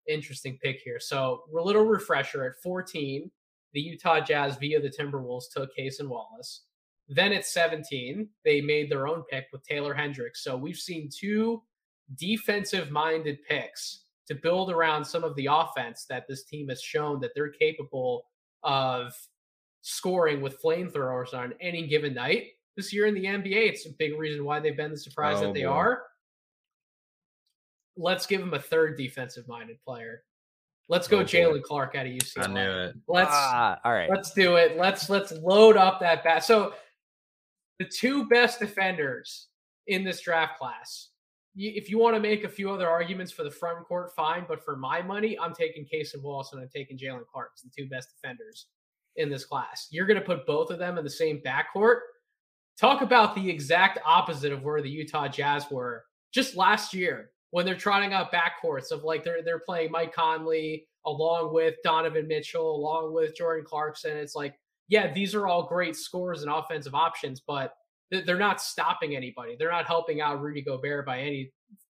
interesting pick here. So, a little refresher at 14, the Utah Jazz via the Timberwolves took Cason Wallace. Then at 17, they made their own pick with Taylor Hendricks. So, we've seen two defensive minded picks to build around some of the offense that this team has shown that they're capable of scoring with flamethrowers on any given night this year in the NBA. It's a big reason why they've been the surprise oh, that they boy. are. Let's give them a third defensive minded player. Let's go oh, Jaylen Clark out of UCLA. I knew it. Let's ah, all right. Let's do it. Let's let's load up that bat. So the two best defenders in this draft class. If you want to make a few other arguments for the front court, fine. But for my money, I'm taking Cason Wallace and I'm taking Jaylen Clark as the two best defenders in this class. You're going to put both of them in the same backcourt. Talk about the exact opposite of where the Utah Jazz were just last year when they're trotting out backcourts of like they're they're playing Mike Conley along with Donovan Mitchell, along with Jordan Clarkson. It's like, yeah, these are all great scores and offensive options, but they're not stopping anybody. They're not helping out Rudy Gobert by any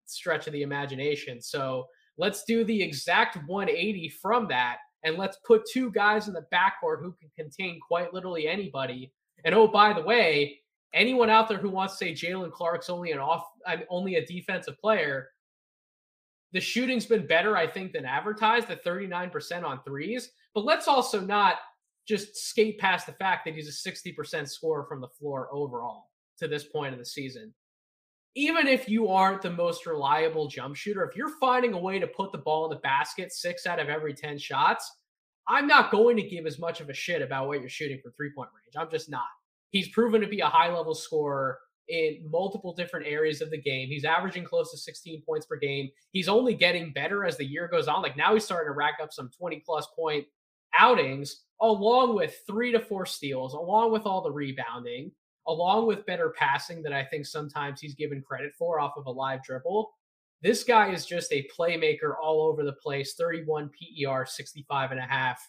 stretch of the imagination. So let's do the exact 180 from that and let's put two guys in the backcourt who can contain quite literally anybody. And oh, by the way, anyone out there who wants to say Jaylen Clark's only an off, only a defensive player, the shooting's been better, I think, than advertised at 39% on threes. But let's also not just skate past the fact that he's a 60% scorer from the floor overall to this point of the season. even if you aren't the most reliable jump shooter, if you're finding a way to put the ball in the basket six out of every 10 shots, I'm not going to give as much of a shit about what you're shooting from three point range. I'm just not. He's proven to be a high level scorer in multiple different areas of the game. He's averaging close to 16 points per game. He's only getting better as the year goes on. Like now he's starting to rack up some 20 plus point outings, along with three to four steals, along with all the rebounding, along with better passing that I think sometimes he's given credit for off of a live dribble. This guy is just a playmaker all over the place 31 PER, 65 and a half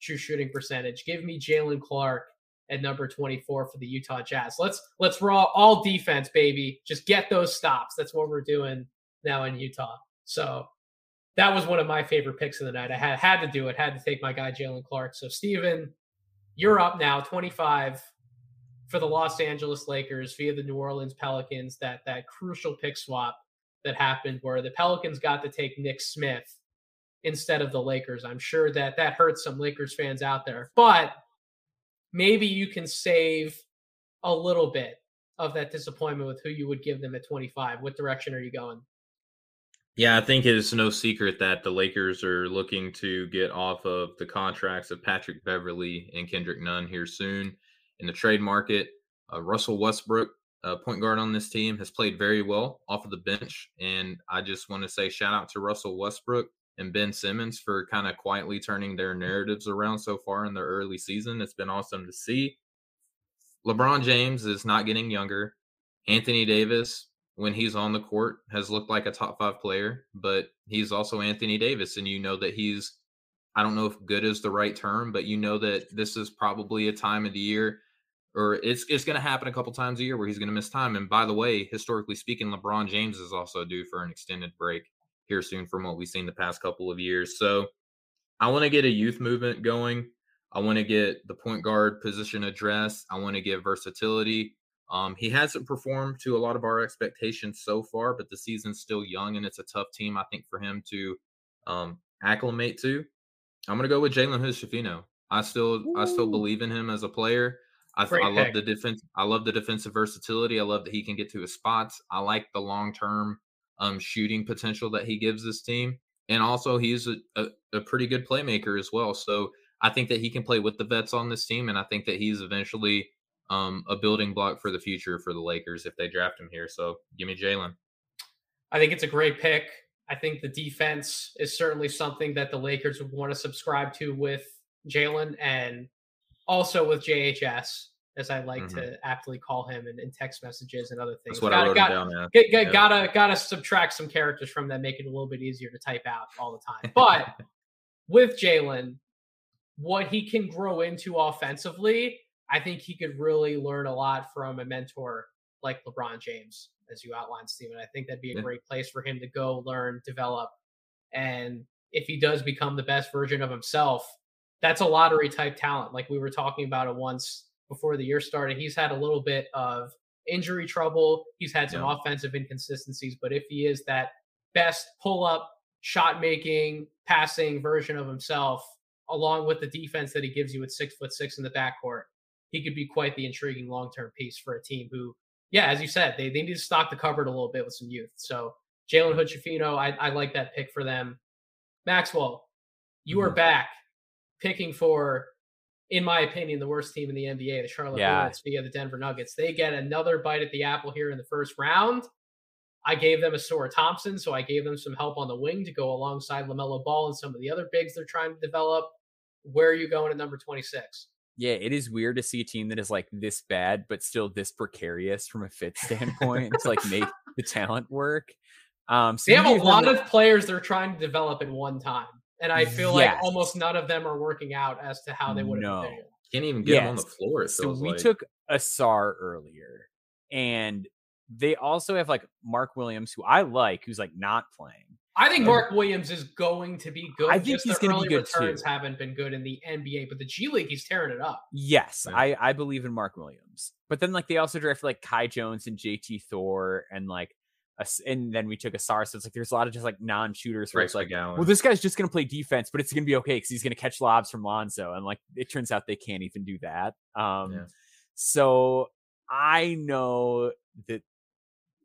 true shooting percentage. Give me Jaylen Clark at number 24 for the Utah Jazz. Let's let's raw all defense, baby. Just get those stops. That's what we're doing now in Utah. So that was one of my favorite picks of the night. I had had to do it, had to take my guy Jaylen Clark. So Steven, you're up now, 25 for the Los Angeles Lakers via the New Orleans Pelicans. That that crucial pick swap that happened where the Pelicans got to take Nick Smith instead of the Lakers. I'm sure that that hurts some Lakers fans out there, but maybe you can save a little bit of that disappointment with who you would give them at 25. What direction are you going? Yeah, I think it's no secret that the Lakers are looking to get off of the contracts of Patrick Beverley and Kendrick Nunn here soon in the trade market. Uh, Russell Westbrook, uh, point guard on this team, has played very well off of the bench. And I just want to say shout out to Russell Westbrook and Ben Simmons for kind of quietly turning their narratives around so far in the early season. It's been awesome to see. LeBron James is not getting younger. Anthony Davis, when he's on the court, has looked like a top five player, but he's also Anthony Davis. And you know that he's, I don't know if good is the right term, but you know that this is probably a time of the year or it's it's going to happen a couple times a year where he's going to miss time. And by the way, historically speaking, LeBron James is also due for an extended break here soon from what we've seen the past couple of years. So I want to get a youth movement going. I want to get the point guard position addressed. I want to get versatility. Um, he hasn't performed to a lot of our expectations so far, but the season's still young and it's a tough team, I think, for him to um, acclimate to. I'm going to go with Jalen Hood I still, Ooh. I still believe in him as a player. I, I love the defense. I love the defensive versatility. I love that he can get to his spots. I like the long term um, shooting potential that he gives this team. And also, he's a, a, a, pretty good playmaker as well. So I think that he can play with the vets on this team. And I think that he's eventually um, a building block for the future for the Lakers if they draft him here. So give me Jalen. I think it's a great pick. I think the defense is certainly something that the Lakers would want to subscribe to with Jalen and also with JHS as I like mm-hmm. to aptly call him in, in, text messages and other things. That's what gotta, I wrote gotta, down. Yeah. Get, get, yeah. Gotta gotta subtract some characters from that, make it a little bit easier to type out all the time. But with Jalen, what he can grow into offensively, I think he could really learn a lot from a mentor like LeBron James, as you outlined, Steven. I think that'd be a yeah. great place for him to go learn, develop, and if he does become the best version of himself, that's a lottery type talent. Like we were talking about it once before the year started. He's had a little bit of injury trouble. He's had some yeah. offensive inconsistencies, but if he is that best pull up, shot making, passing version of himself, along with the defense that he gives you at six foot six in the backcourt, he could be quite the intriguing long term piece for a team who, yeah, as you said, they, they need to stock the cupboard a little bit with some youth. So Jalen Hood Schifino, I, I like that pick for them. Maxwell, you mm-hmm. are back picking for in my opinion, the worst team in the NBA, the Charlotte yeah. Hornets via the Denver Nuggets. They get another bite at the apple here in the first round. I gave them Ausar Thompson, so I gave them some help on the wing to go alongside LaMelo Ball and some of the other bigs they're trying to develop. Where are you going at number 26? Yeah, it is weird to see a team that is like this bad, but still this precarious from a fit standpoint to like make the talent work. Um, so they have a lot of players they're trying to develop at one time and I feel yes. like almost none of them are working out as to how they would have no. Can't even get yes. them on the floor. so we like. took Ausar earlier, and they also have like Mark Williams, who I like, who's like not playing. I think Mark Williams is going to be good. I think Just he's going to be good returns too. Haven't been good in the NBA, but the G League he's tearing it up. Yes, I I believe in Mark Williams. But then like they also drafted like Kai Jones and JT Thor and like and then we took Ausar. So it's like there's a lot of just like non-shooters where it's like, well, this guy's just gonna play defense, but it's gonna be okay because he's gonna catch lobs from Lonzo, and like it turns out they can't even do that. Um, yeah. so I know that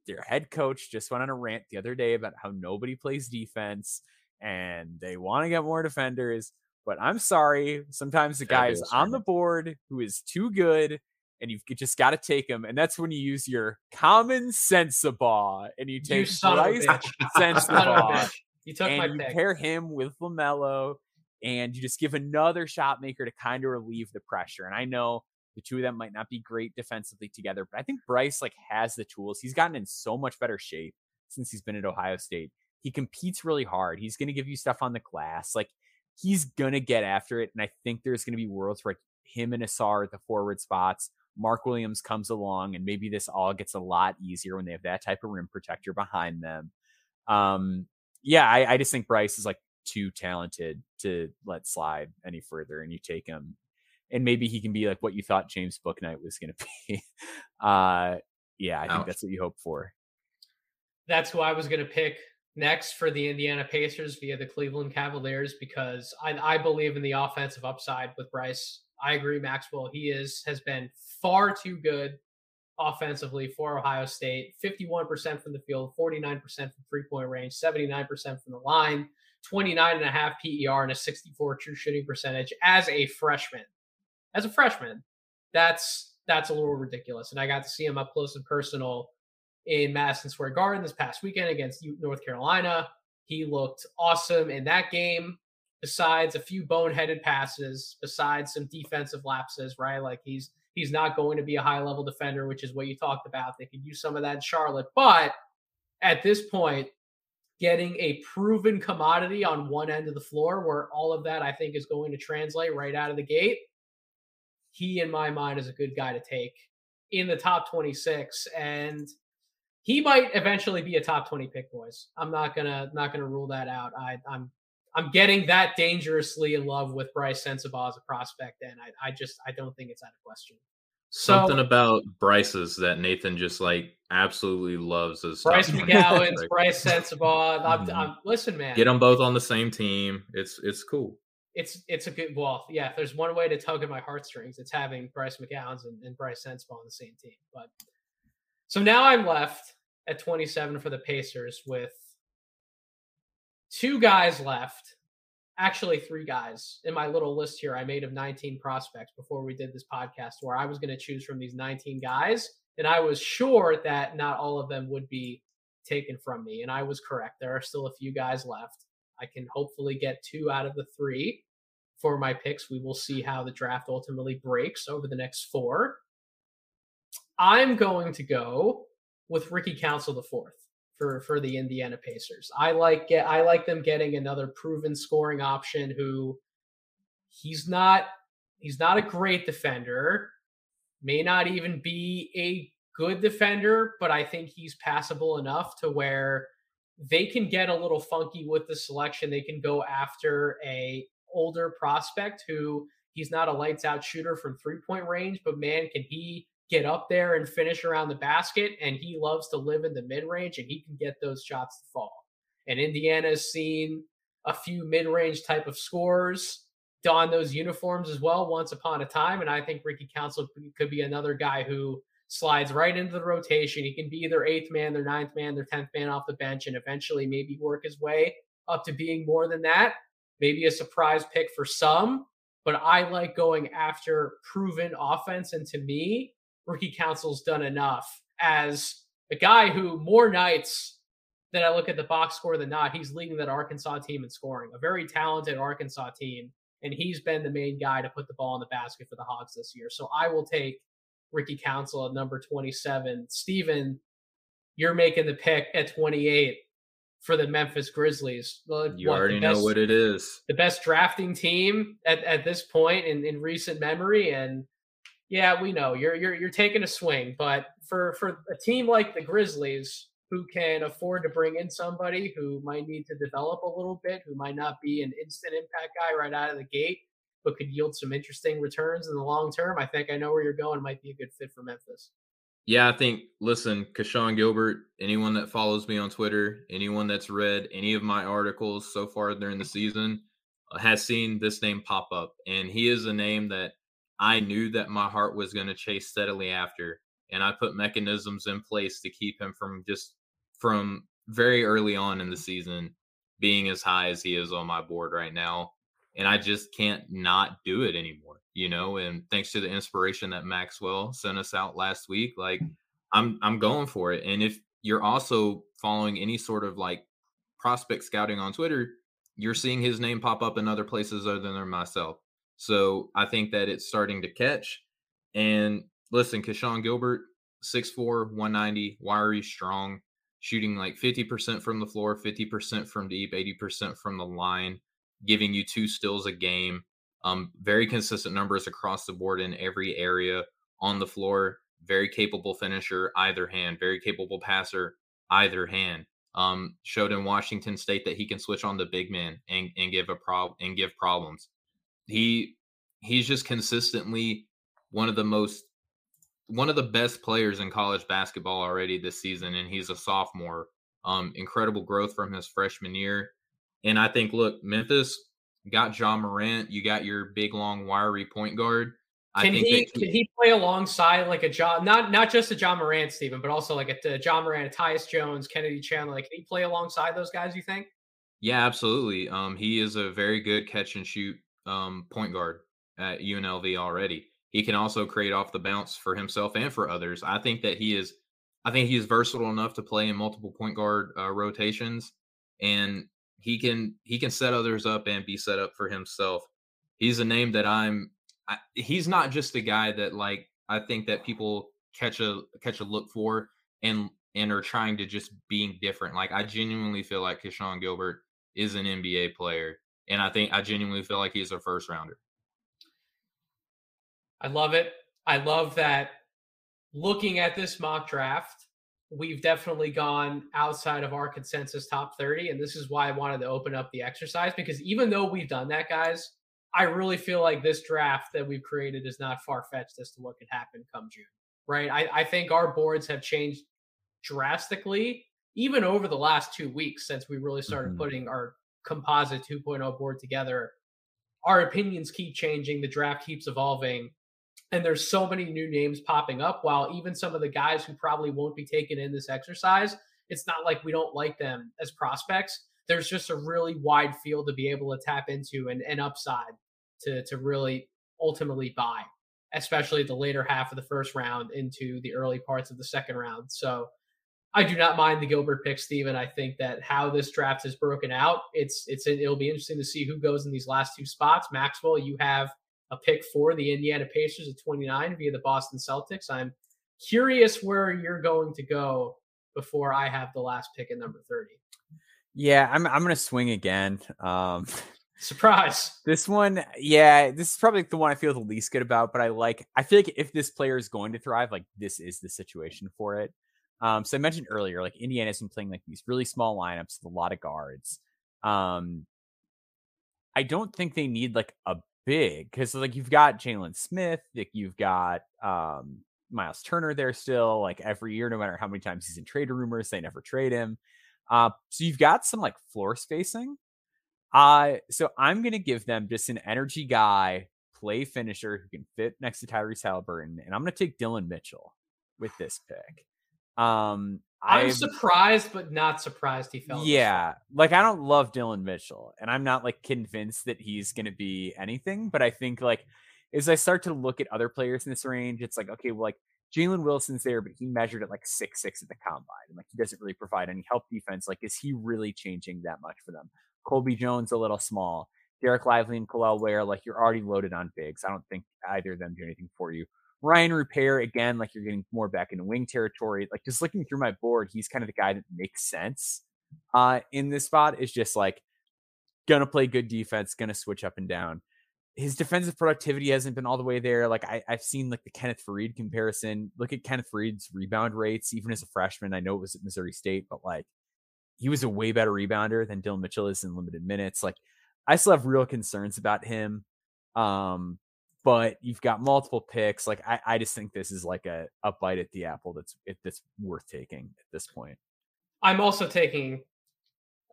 their head coach just went on a rant the other day about how nobody plays defense and they want to get more defenders. But I'm sorry, sometimes the guy is on the board who is too good, and you've just got to take him. And that's when you use your common sense ball and you take you Brice Sensabaugh. You took and my you pick. pair him with LaMelo, and you just give another shot maker to kind of relieve the pressure. And I know the two of them might not be great defensively together, but I think Brice like has the tools. He's gotten in so much better shape since he's been at Ohio State. He competes really hard. He's going to give you stuff on the glass. Like he's going to get after it. And I think there's going to be worlds where him and Ausar at the forward spots, Mark Williams comes along, and maybe this all gets a lot easier when they have that type of rim protector behind them. Um, yeah, I, I just think Brice is like too talented to let slide any further, and you take him, and maybe he can be like what you thought James Bouknight was going to be. uh, yeah, I think that's what you hope for. That's who I was going to pick next for the Indiana Pacers via the Cleveland Cavaliers because I, I believe in the offensive upside with Brice. I agree, Maxwell. He is has been far too good offensively for Ohio State. 51% from the field, 49% from three point range, 79% from the line, 29 and a half PER, and a 64 true shooting percentage as a freshman. As a freshman, that's that's a little ridiculous. And I got to see him up close and personal in Madison Square Garden this past weekend against North Carolina. He looked awesome in that game. Besides a few boneheaded passes, besides some defensive lapses, right? Like he's he's not going to be a high level defender, which is what you talked about. They could use some of that in Charlotte, but at this point, getting a proven commodity on one end of the floor, where all of that I think is going to translate right out of the gate. He, in my mind, is a good guy to take in the top 26. And he might eventually be a top 20 pick boys i'm not gonna not gonna rule that out I, i'm i'm getting that dangerously in love with Brice Sensabaugh as a prospect and i, I just i don't think it's out of question. Something so, about bryce's that nathan just like absolutely loves as bryce mcgowens Brice Sensabaugh I'm, mm-hmm. I'm, listen man. Get them both on the same team. It's it's cool. It's it's a good well yeah if there's one way to tug at my heartstrings it's having bryce mcgowens and, and Brice Sensabaugh on the same team but so now i'm left at 27 for the Pacers with two guys left. Actually, three guys in my little list here I made of 19 prospects before we did this podcast, where I was going to choose from these 19 guys. And I was sure that not all of them would be taken from me. And I was correct. There are still a few guys left. I can hopefully get two out of the three for my picks. We will see how the draft ultimately breaks over the next four. I'm going to go with Ricky Council the fourth for for the Indiana Pacers. I like get I like them getting another proven scoring option who he's not he's not a great defender, may not even be a good defender, but I think he's passable enough to where they can get a little funky with the selection. They can go after a older prospect who he's not a lights out shooter from three point range, but man, can he get up there and finish around the basket. And he loves to live in the mid range and he can get those shots to fall. And Indiana's seen a few mid range type of scorers don those uniforms as well once upon a time. And I think Ricky Council could be another guy who slides right into the rotation. He can be their eighth man, their ninth man, their 10th man off the bench, and eventually maybe work his way up to being more than that. Maybe a surprise pick for some, but I like going after proven offense. And to me, Ricky Council's done enough as a guy who more nights than I look at the box score than not, he's leading that Arkansas team in scoring, a very talented Arkansas team. And he's been the main guy to put the ball in the basket for the Hogs this year. So I will take Ricky Council at number 27. Steven, you're making the pick at 28 for the Memphis Grizzlies. You what, already best, know what it is. The best drafting team at, at this point in, in recent memory. And yeah, we know you're you're you're taking a swing, but for for a team like the Grizzlies who can afford to bring in somebody who might need to develop a little bit, who might not be an instant impact guy right out of the gate, but could yield some interesting returns in the long term, I think I know where you're going might be a good fit for Memphis. Yeah, I think listen, Keshon Gilbert, anyone that follows me on Twitter, anyone that's read any of my articles so far during the season uh, has seen this name pop up. And he is a name that I knew that my heart was going to chase steadily after. and I put mechanisms in place to keep him from just from very early on in the season being as high as he is on my board right now. And I just can't not do it anymore, you know. And thanks to the inspiration that Maxwell sent us out last week, like I'm I'm going for it. And if you're also following any sort of like prospect scouting on Twitter, you're seeing his name pop up in other places other than myself. So I think that it's starting to catch. And listen, Keshon Gilbert, 6'4, 190, wiry, strong, shooting like 50% from the floor, 50% from deep, 80% from the line, giving you two steals a game. Um, very consistent numbers across the board in every area on the floor. Very capable finisher, either hand. Very capable passer, either hand. Um, showed in Washington State that he can switch on the big man and, and give a prob and give problems. He he's just consistently one of the most one of the best players in college basketball already this season, and he's a sophomore. Um, incredible growth from his freshman year. And I think, look, Memphis got John Morant. You got your big, long, wiry point guard. Can he, he, can he play alongside like a John not not just a John Morant, Stephen, but also like a, a Ja Morant, Tyus Jones, Kennedy Chandler? Like, can he play alongside those guys? You think? Yeah, absolutely. Um, he is a very good catch and shoot um, point guard at UNLV already he can also create off the bounce for himself and for others. I think that he is, I think he is versatile enough to play in multiple point guard uh, rotations, and he can he can set others up and be set up for himself. He's a name that I'm. I, he's not just a guy that like I think that people catch a catch a look for and and are trying to just being different. Like I genuinely feel like Keshon Gilbert is an NBA player, and I think I genuinely feel like he's a first rounder. I love it. I love that looking at this mock draft, we've definitely gone outside of our consensus top 30. And this is why I wanted to open up the exercise because even though we've done that, guys, I really feel like this draft that we've created is not far fetched as to what could happen come June, right? I, I think our boards have changed drastically, even over the last two weeks since we really started mm-hmm. putting our composite 2.0 board together. Our opinions keep changing, the draft keeps evolving and there's so many new names popping up while even some of the guys who probably won't be taken in this exercise it's not like we don't like them as prospects there's just a really wide field to be able to tap into and, and upside to to really ultimately buy especially the later half of the first round into the early parts of the second round so I do not mind the Gilbert pick, Steven. I think that how this draft is broken out, it's it's it'll be interesting to see who goes in these last two spots. Maxwell, you have a pick for the Indiana Pacers at 29 via the Boston Celtics. I'm curious where you're going to go before I have the last pick at number 30. Yeah, I'm I'm gonna swing again. Um surprise. This one, yeah, this is probably the one I feel the least good about, but I like I feel like if this player is going to thrive, like this is the situation for it. Um, so I mentioned earlier, like Indiana's been playing like these really small lineups with a lot of guards. Um, I don't think they need like a big because like you've got Jalen Smith, like you've got um Miles Turner there still. Like every year, no matter how many times he's in trade rumors, they never trade him. Uh, so you've got some like floor spacing. Uh, so I'm gonna give them just an energy guy, play finisher who can fit next to Tyrese Haliburton, and I'm gonna take Dillon Mitchell with this pick. Um, I'm surprised, but not surprised he fell. Yeah, like I don't love Dillon Mitchell, and I'm not like convinced that he's going to be anything. But I think like as I start to look at other players in this range, it's like okay, well, like Jalen Wilson's there, but he measured at like six six at the combine, and like he doesn't really provide any help defense. Like, is he really changing that much for them? Colby Jones a little small. Dereck Lively and Kel'el Ware, like you're already loaded on bigs. I don't think either of them do anything for you. Rayan Rupert, again, like you're getting more back into wing territory. Like just looking through my board, he's kind of the guy that makes sense uh, in this spot. Is just like gonna play good defense, gonna switch up and down. His defensive productivity hasn't been all the way there. Like I, have seen like the Kenneth Faried comparison. Look at Kenneth Faried's rebound rates, even as a freshman. I know it was at Missouri State, but like he was a way better rebounder than Dillon Mitchell is in limited minutes. Like I still have real concerns about him. Um, but you've got multiple picks. Like I, I just think this is like a, a bite at the apple that's that's worth taking at this point. I'm also taking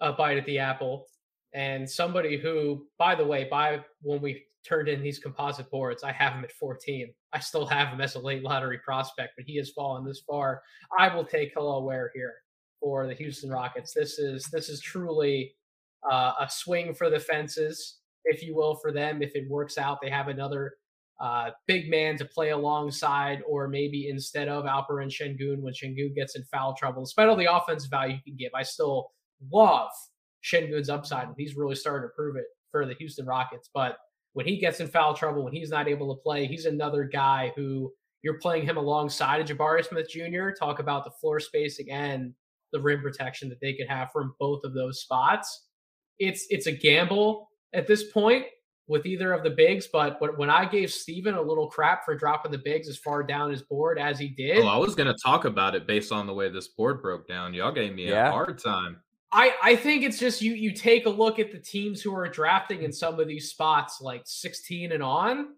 a bite at the apple, and somebody who, by the way, by when we turned in these composite boards, I have him at 14. I still have him as a late lottery prospect, but he has fallen this far. I will take Kel'el Ware here for the Houston Rockets. This is this is truly uh, a swing for the fences, if you will, for them. If it works out, they have another uh, big man to play alongside, or maybe instead of Alperen Sengun when Sengun gets in foul trouble. Despite all the offensive value you can give, I still love Sengun's upside, and he's really starting to prove it for the Houston Rockets. But when he gets in foul trouble, when he's not able to play, he's another guy who you're playing him alongside of Jabari Smith Jr. Talk about the floor spacing and the rim protection that they could have from both of those spots. It's it's a gamble at this point with either of the bigs, but when I gave Steven a little crap for dropping the bigs as far down his board as he did. Oh, I was going to talk about it based on the way this board broke down. Y'all gave me yeah. a hard time. I, I think it's just you you take a look at the teams who are drafting in some of these spots like 16 and on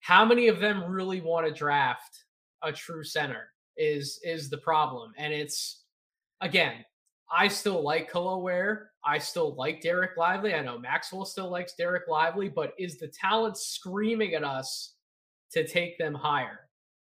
how many of them really want to draft a true center is is the problem and it's again I still like Kel'el Ware. I still like Dereck Lively. I know Maxwell still likes Dereck Lively, but is the talent screaming at us to take them higher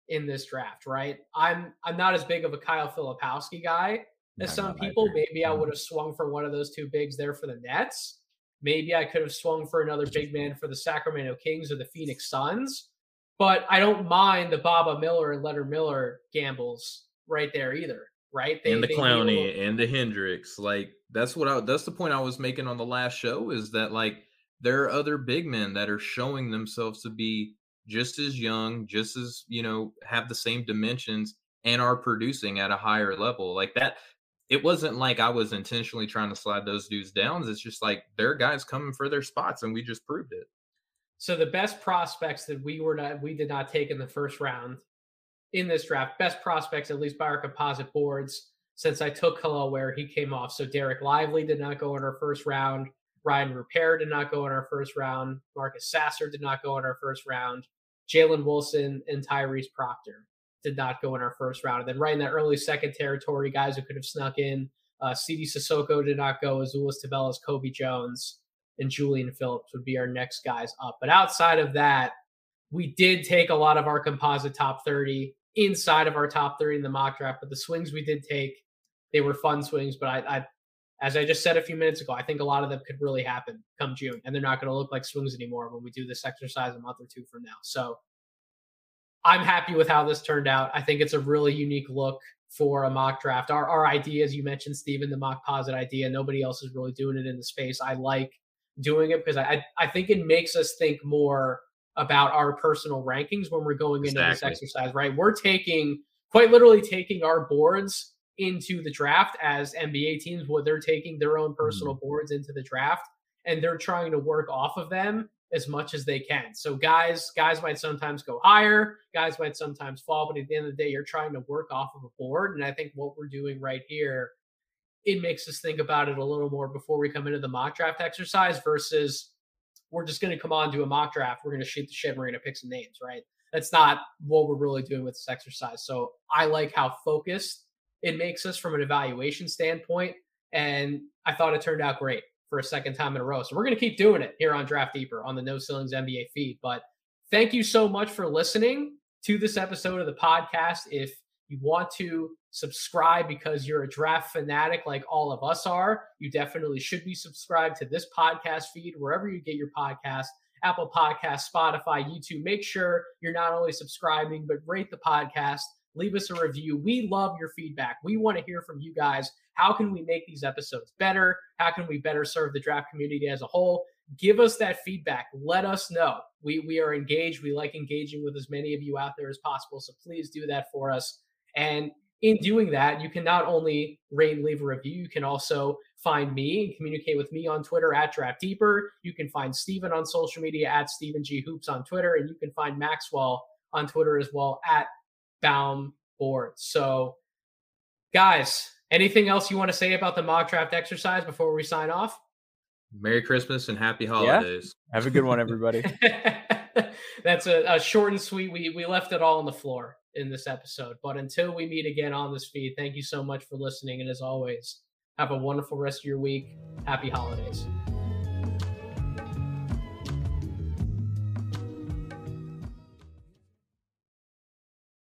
in this draft, right? I'm I'm not as big of a Kyle Filipowski guy as some people. Maybe I mm-hmm. would have swung for one of those two bigs there for the Nets. Maybe I could have swung for another big man for the Sacramento Kings or the Phoenix Suns. But I don't mind the Baba Miller and Leonard Miller gambles right there either, right? They, and the Clowney and the Hendricks. Like that's what I that's the point I was making on the last show is that like there are other big men that are showing themselves to be just as young, just as, you know, have the same dimensions and are producing at a higher level. Like that it wasn't like I was intentionally trying to slide those dudes down. It's just like there are guys coming for their spots, and we just proved it. So the best prospects that we were not we did not take in the first round in this draft, best prospects at least by our composite boards. Since I took Kel'el Ware he came off, so Dereck Lively did not go in our first round. Rayan Rupert did not go in our first round. Marcus Sasser did not go in our first round. Jalen Wilson and Tyrese Proctor did not go in our first round. And then right in that early second territory, guys who could have snuck in, uh, Sidy Cissoko did not go, Azuolas Tubelis, Colby Jones, and Julian Phillips would be our next guys up. But outside of that, we did take a lot of our composite top 30 inside of our top 30 in the mock draft. But the swings we did take, they were fun swings. But I, I as I just said a few minutes ago, I think a lot of them could really happen come June, and they're not going to look like swings anymore when we do this exercise a month or two from now. So I'm happy with how this turned out. I think it's a really unique look for a mock draft. Our, our idea, as you mentioned, Stephen, the mock posit idea, nobody else is really doing it in the space. I like doing it because I, I think it makes us think more about our personal rankings when we're going into exactly. this exercise, right? We're taking quite literally taking our boards into the draft as NBA teams, what they're taking their own personal mm-hmm. boards into the draft and they're trying to work off of them as much as they can. So guys, guys might sometimes go higher, guys might sometimes fall, but at the end of the day, you're trying to work off of a board. And I think what we're doing right here, it makes us think about it a little more before we come into the mock draft exercise versus we're just going to come on do a mock draft. We're going to shoot the shit. We're going to pick some names, right? That's not what we're really doing with this exercise. So I like how focused it makes us from an evaluation standpoint. And I thought it turned out great for a second time in a row. So we're going to keep doing it here on Draft Deeper on the No Ceilings NBA feed. But thank you so much for listening to this episode of the podcast. If you want to subscribe because you're a draft fanatic like all of us are, you definitely should be subscribed to this podcast feed wherever you get your podcast. Apple Podcast, Spotify, YouTube. Make sure you're not only subscribing, but rate the podcast leave us a review. We love your feedback. We want to hear from you guys. How can we make these episodes better? How can we better serve the draft community as a whole? Give us that feedback. Let us know. We we are engaged. We like engaging with as many of you out there as possible. So please do that for us. And in doing that, you can not only rate and leave a review, you can also find me and communicate with me on Twitter at Draft Deeper. You can find Steven on social media at Steven G Hoops on Twitter, and you can find Maxwell on Twitter as well at Baum board. So, guys, anything else you want to say about the mock draft exercise before we sign off? Merry Christmas and happy holidays. Yeah. Have a good one, everybody. That's a, a, short and sweet. We we left it all on the floor in this episode. But until we meet again on this feed, thank you so much for listening. And as always, have a wonderful rest of your week. Happy holidays.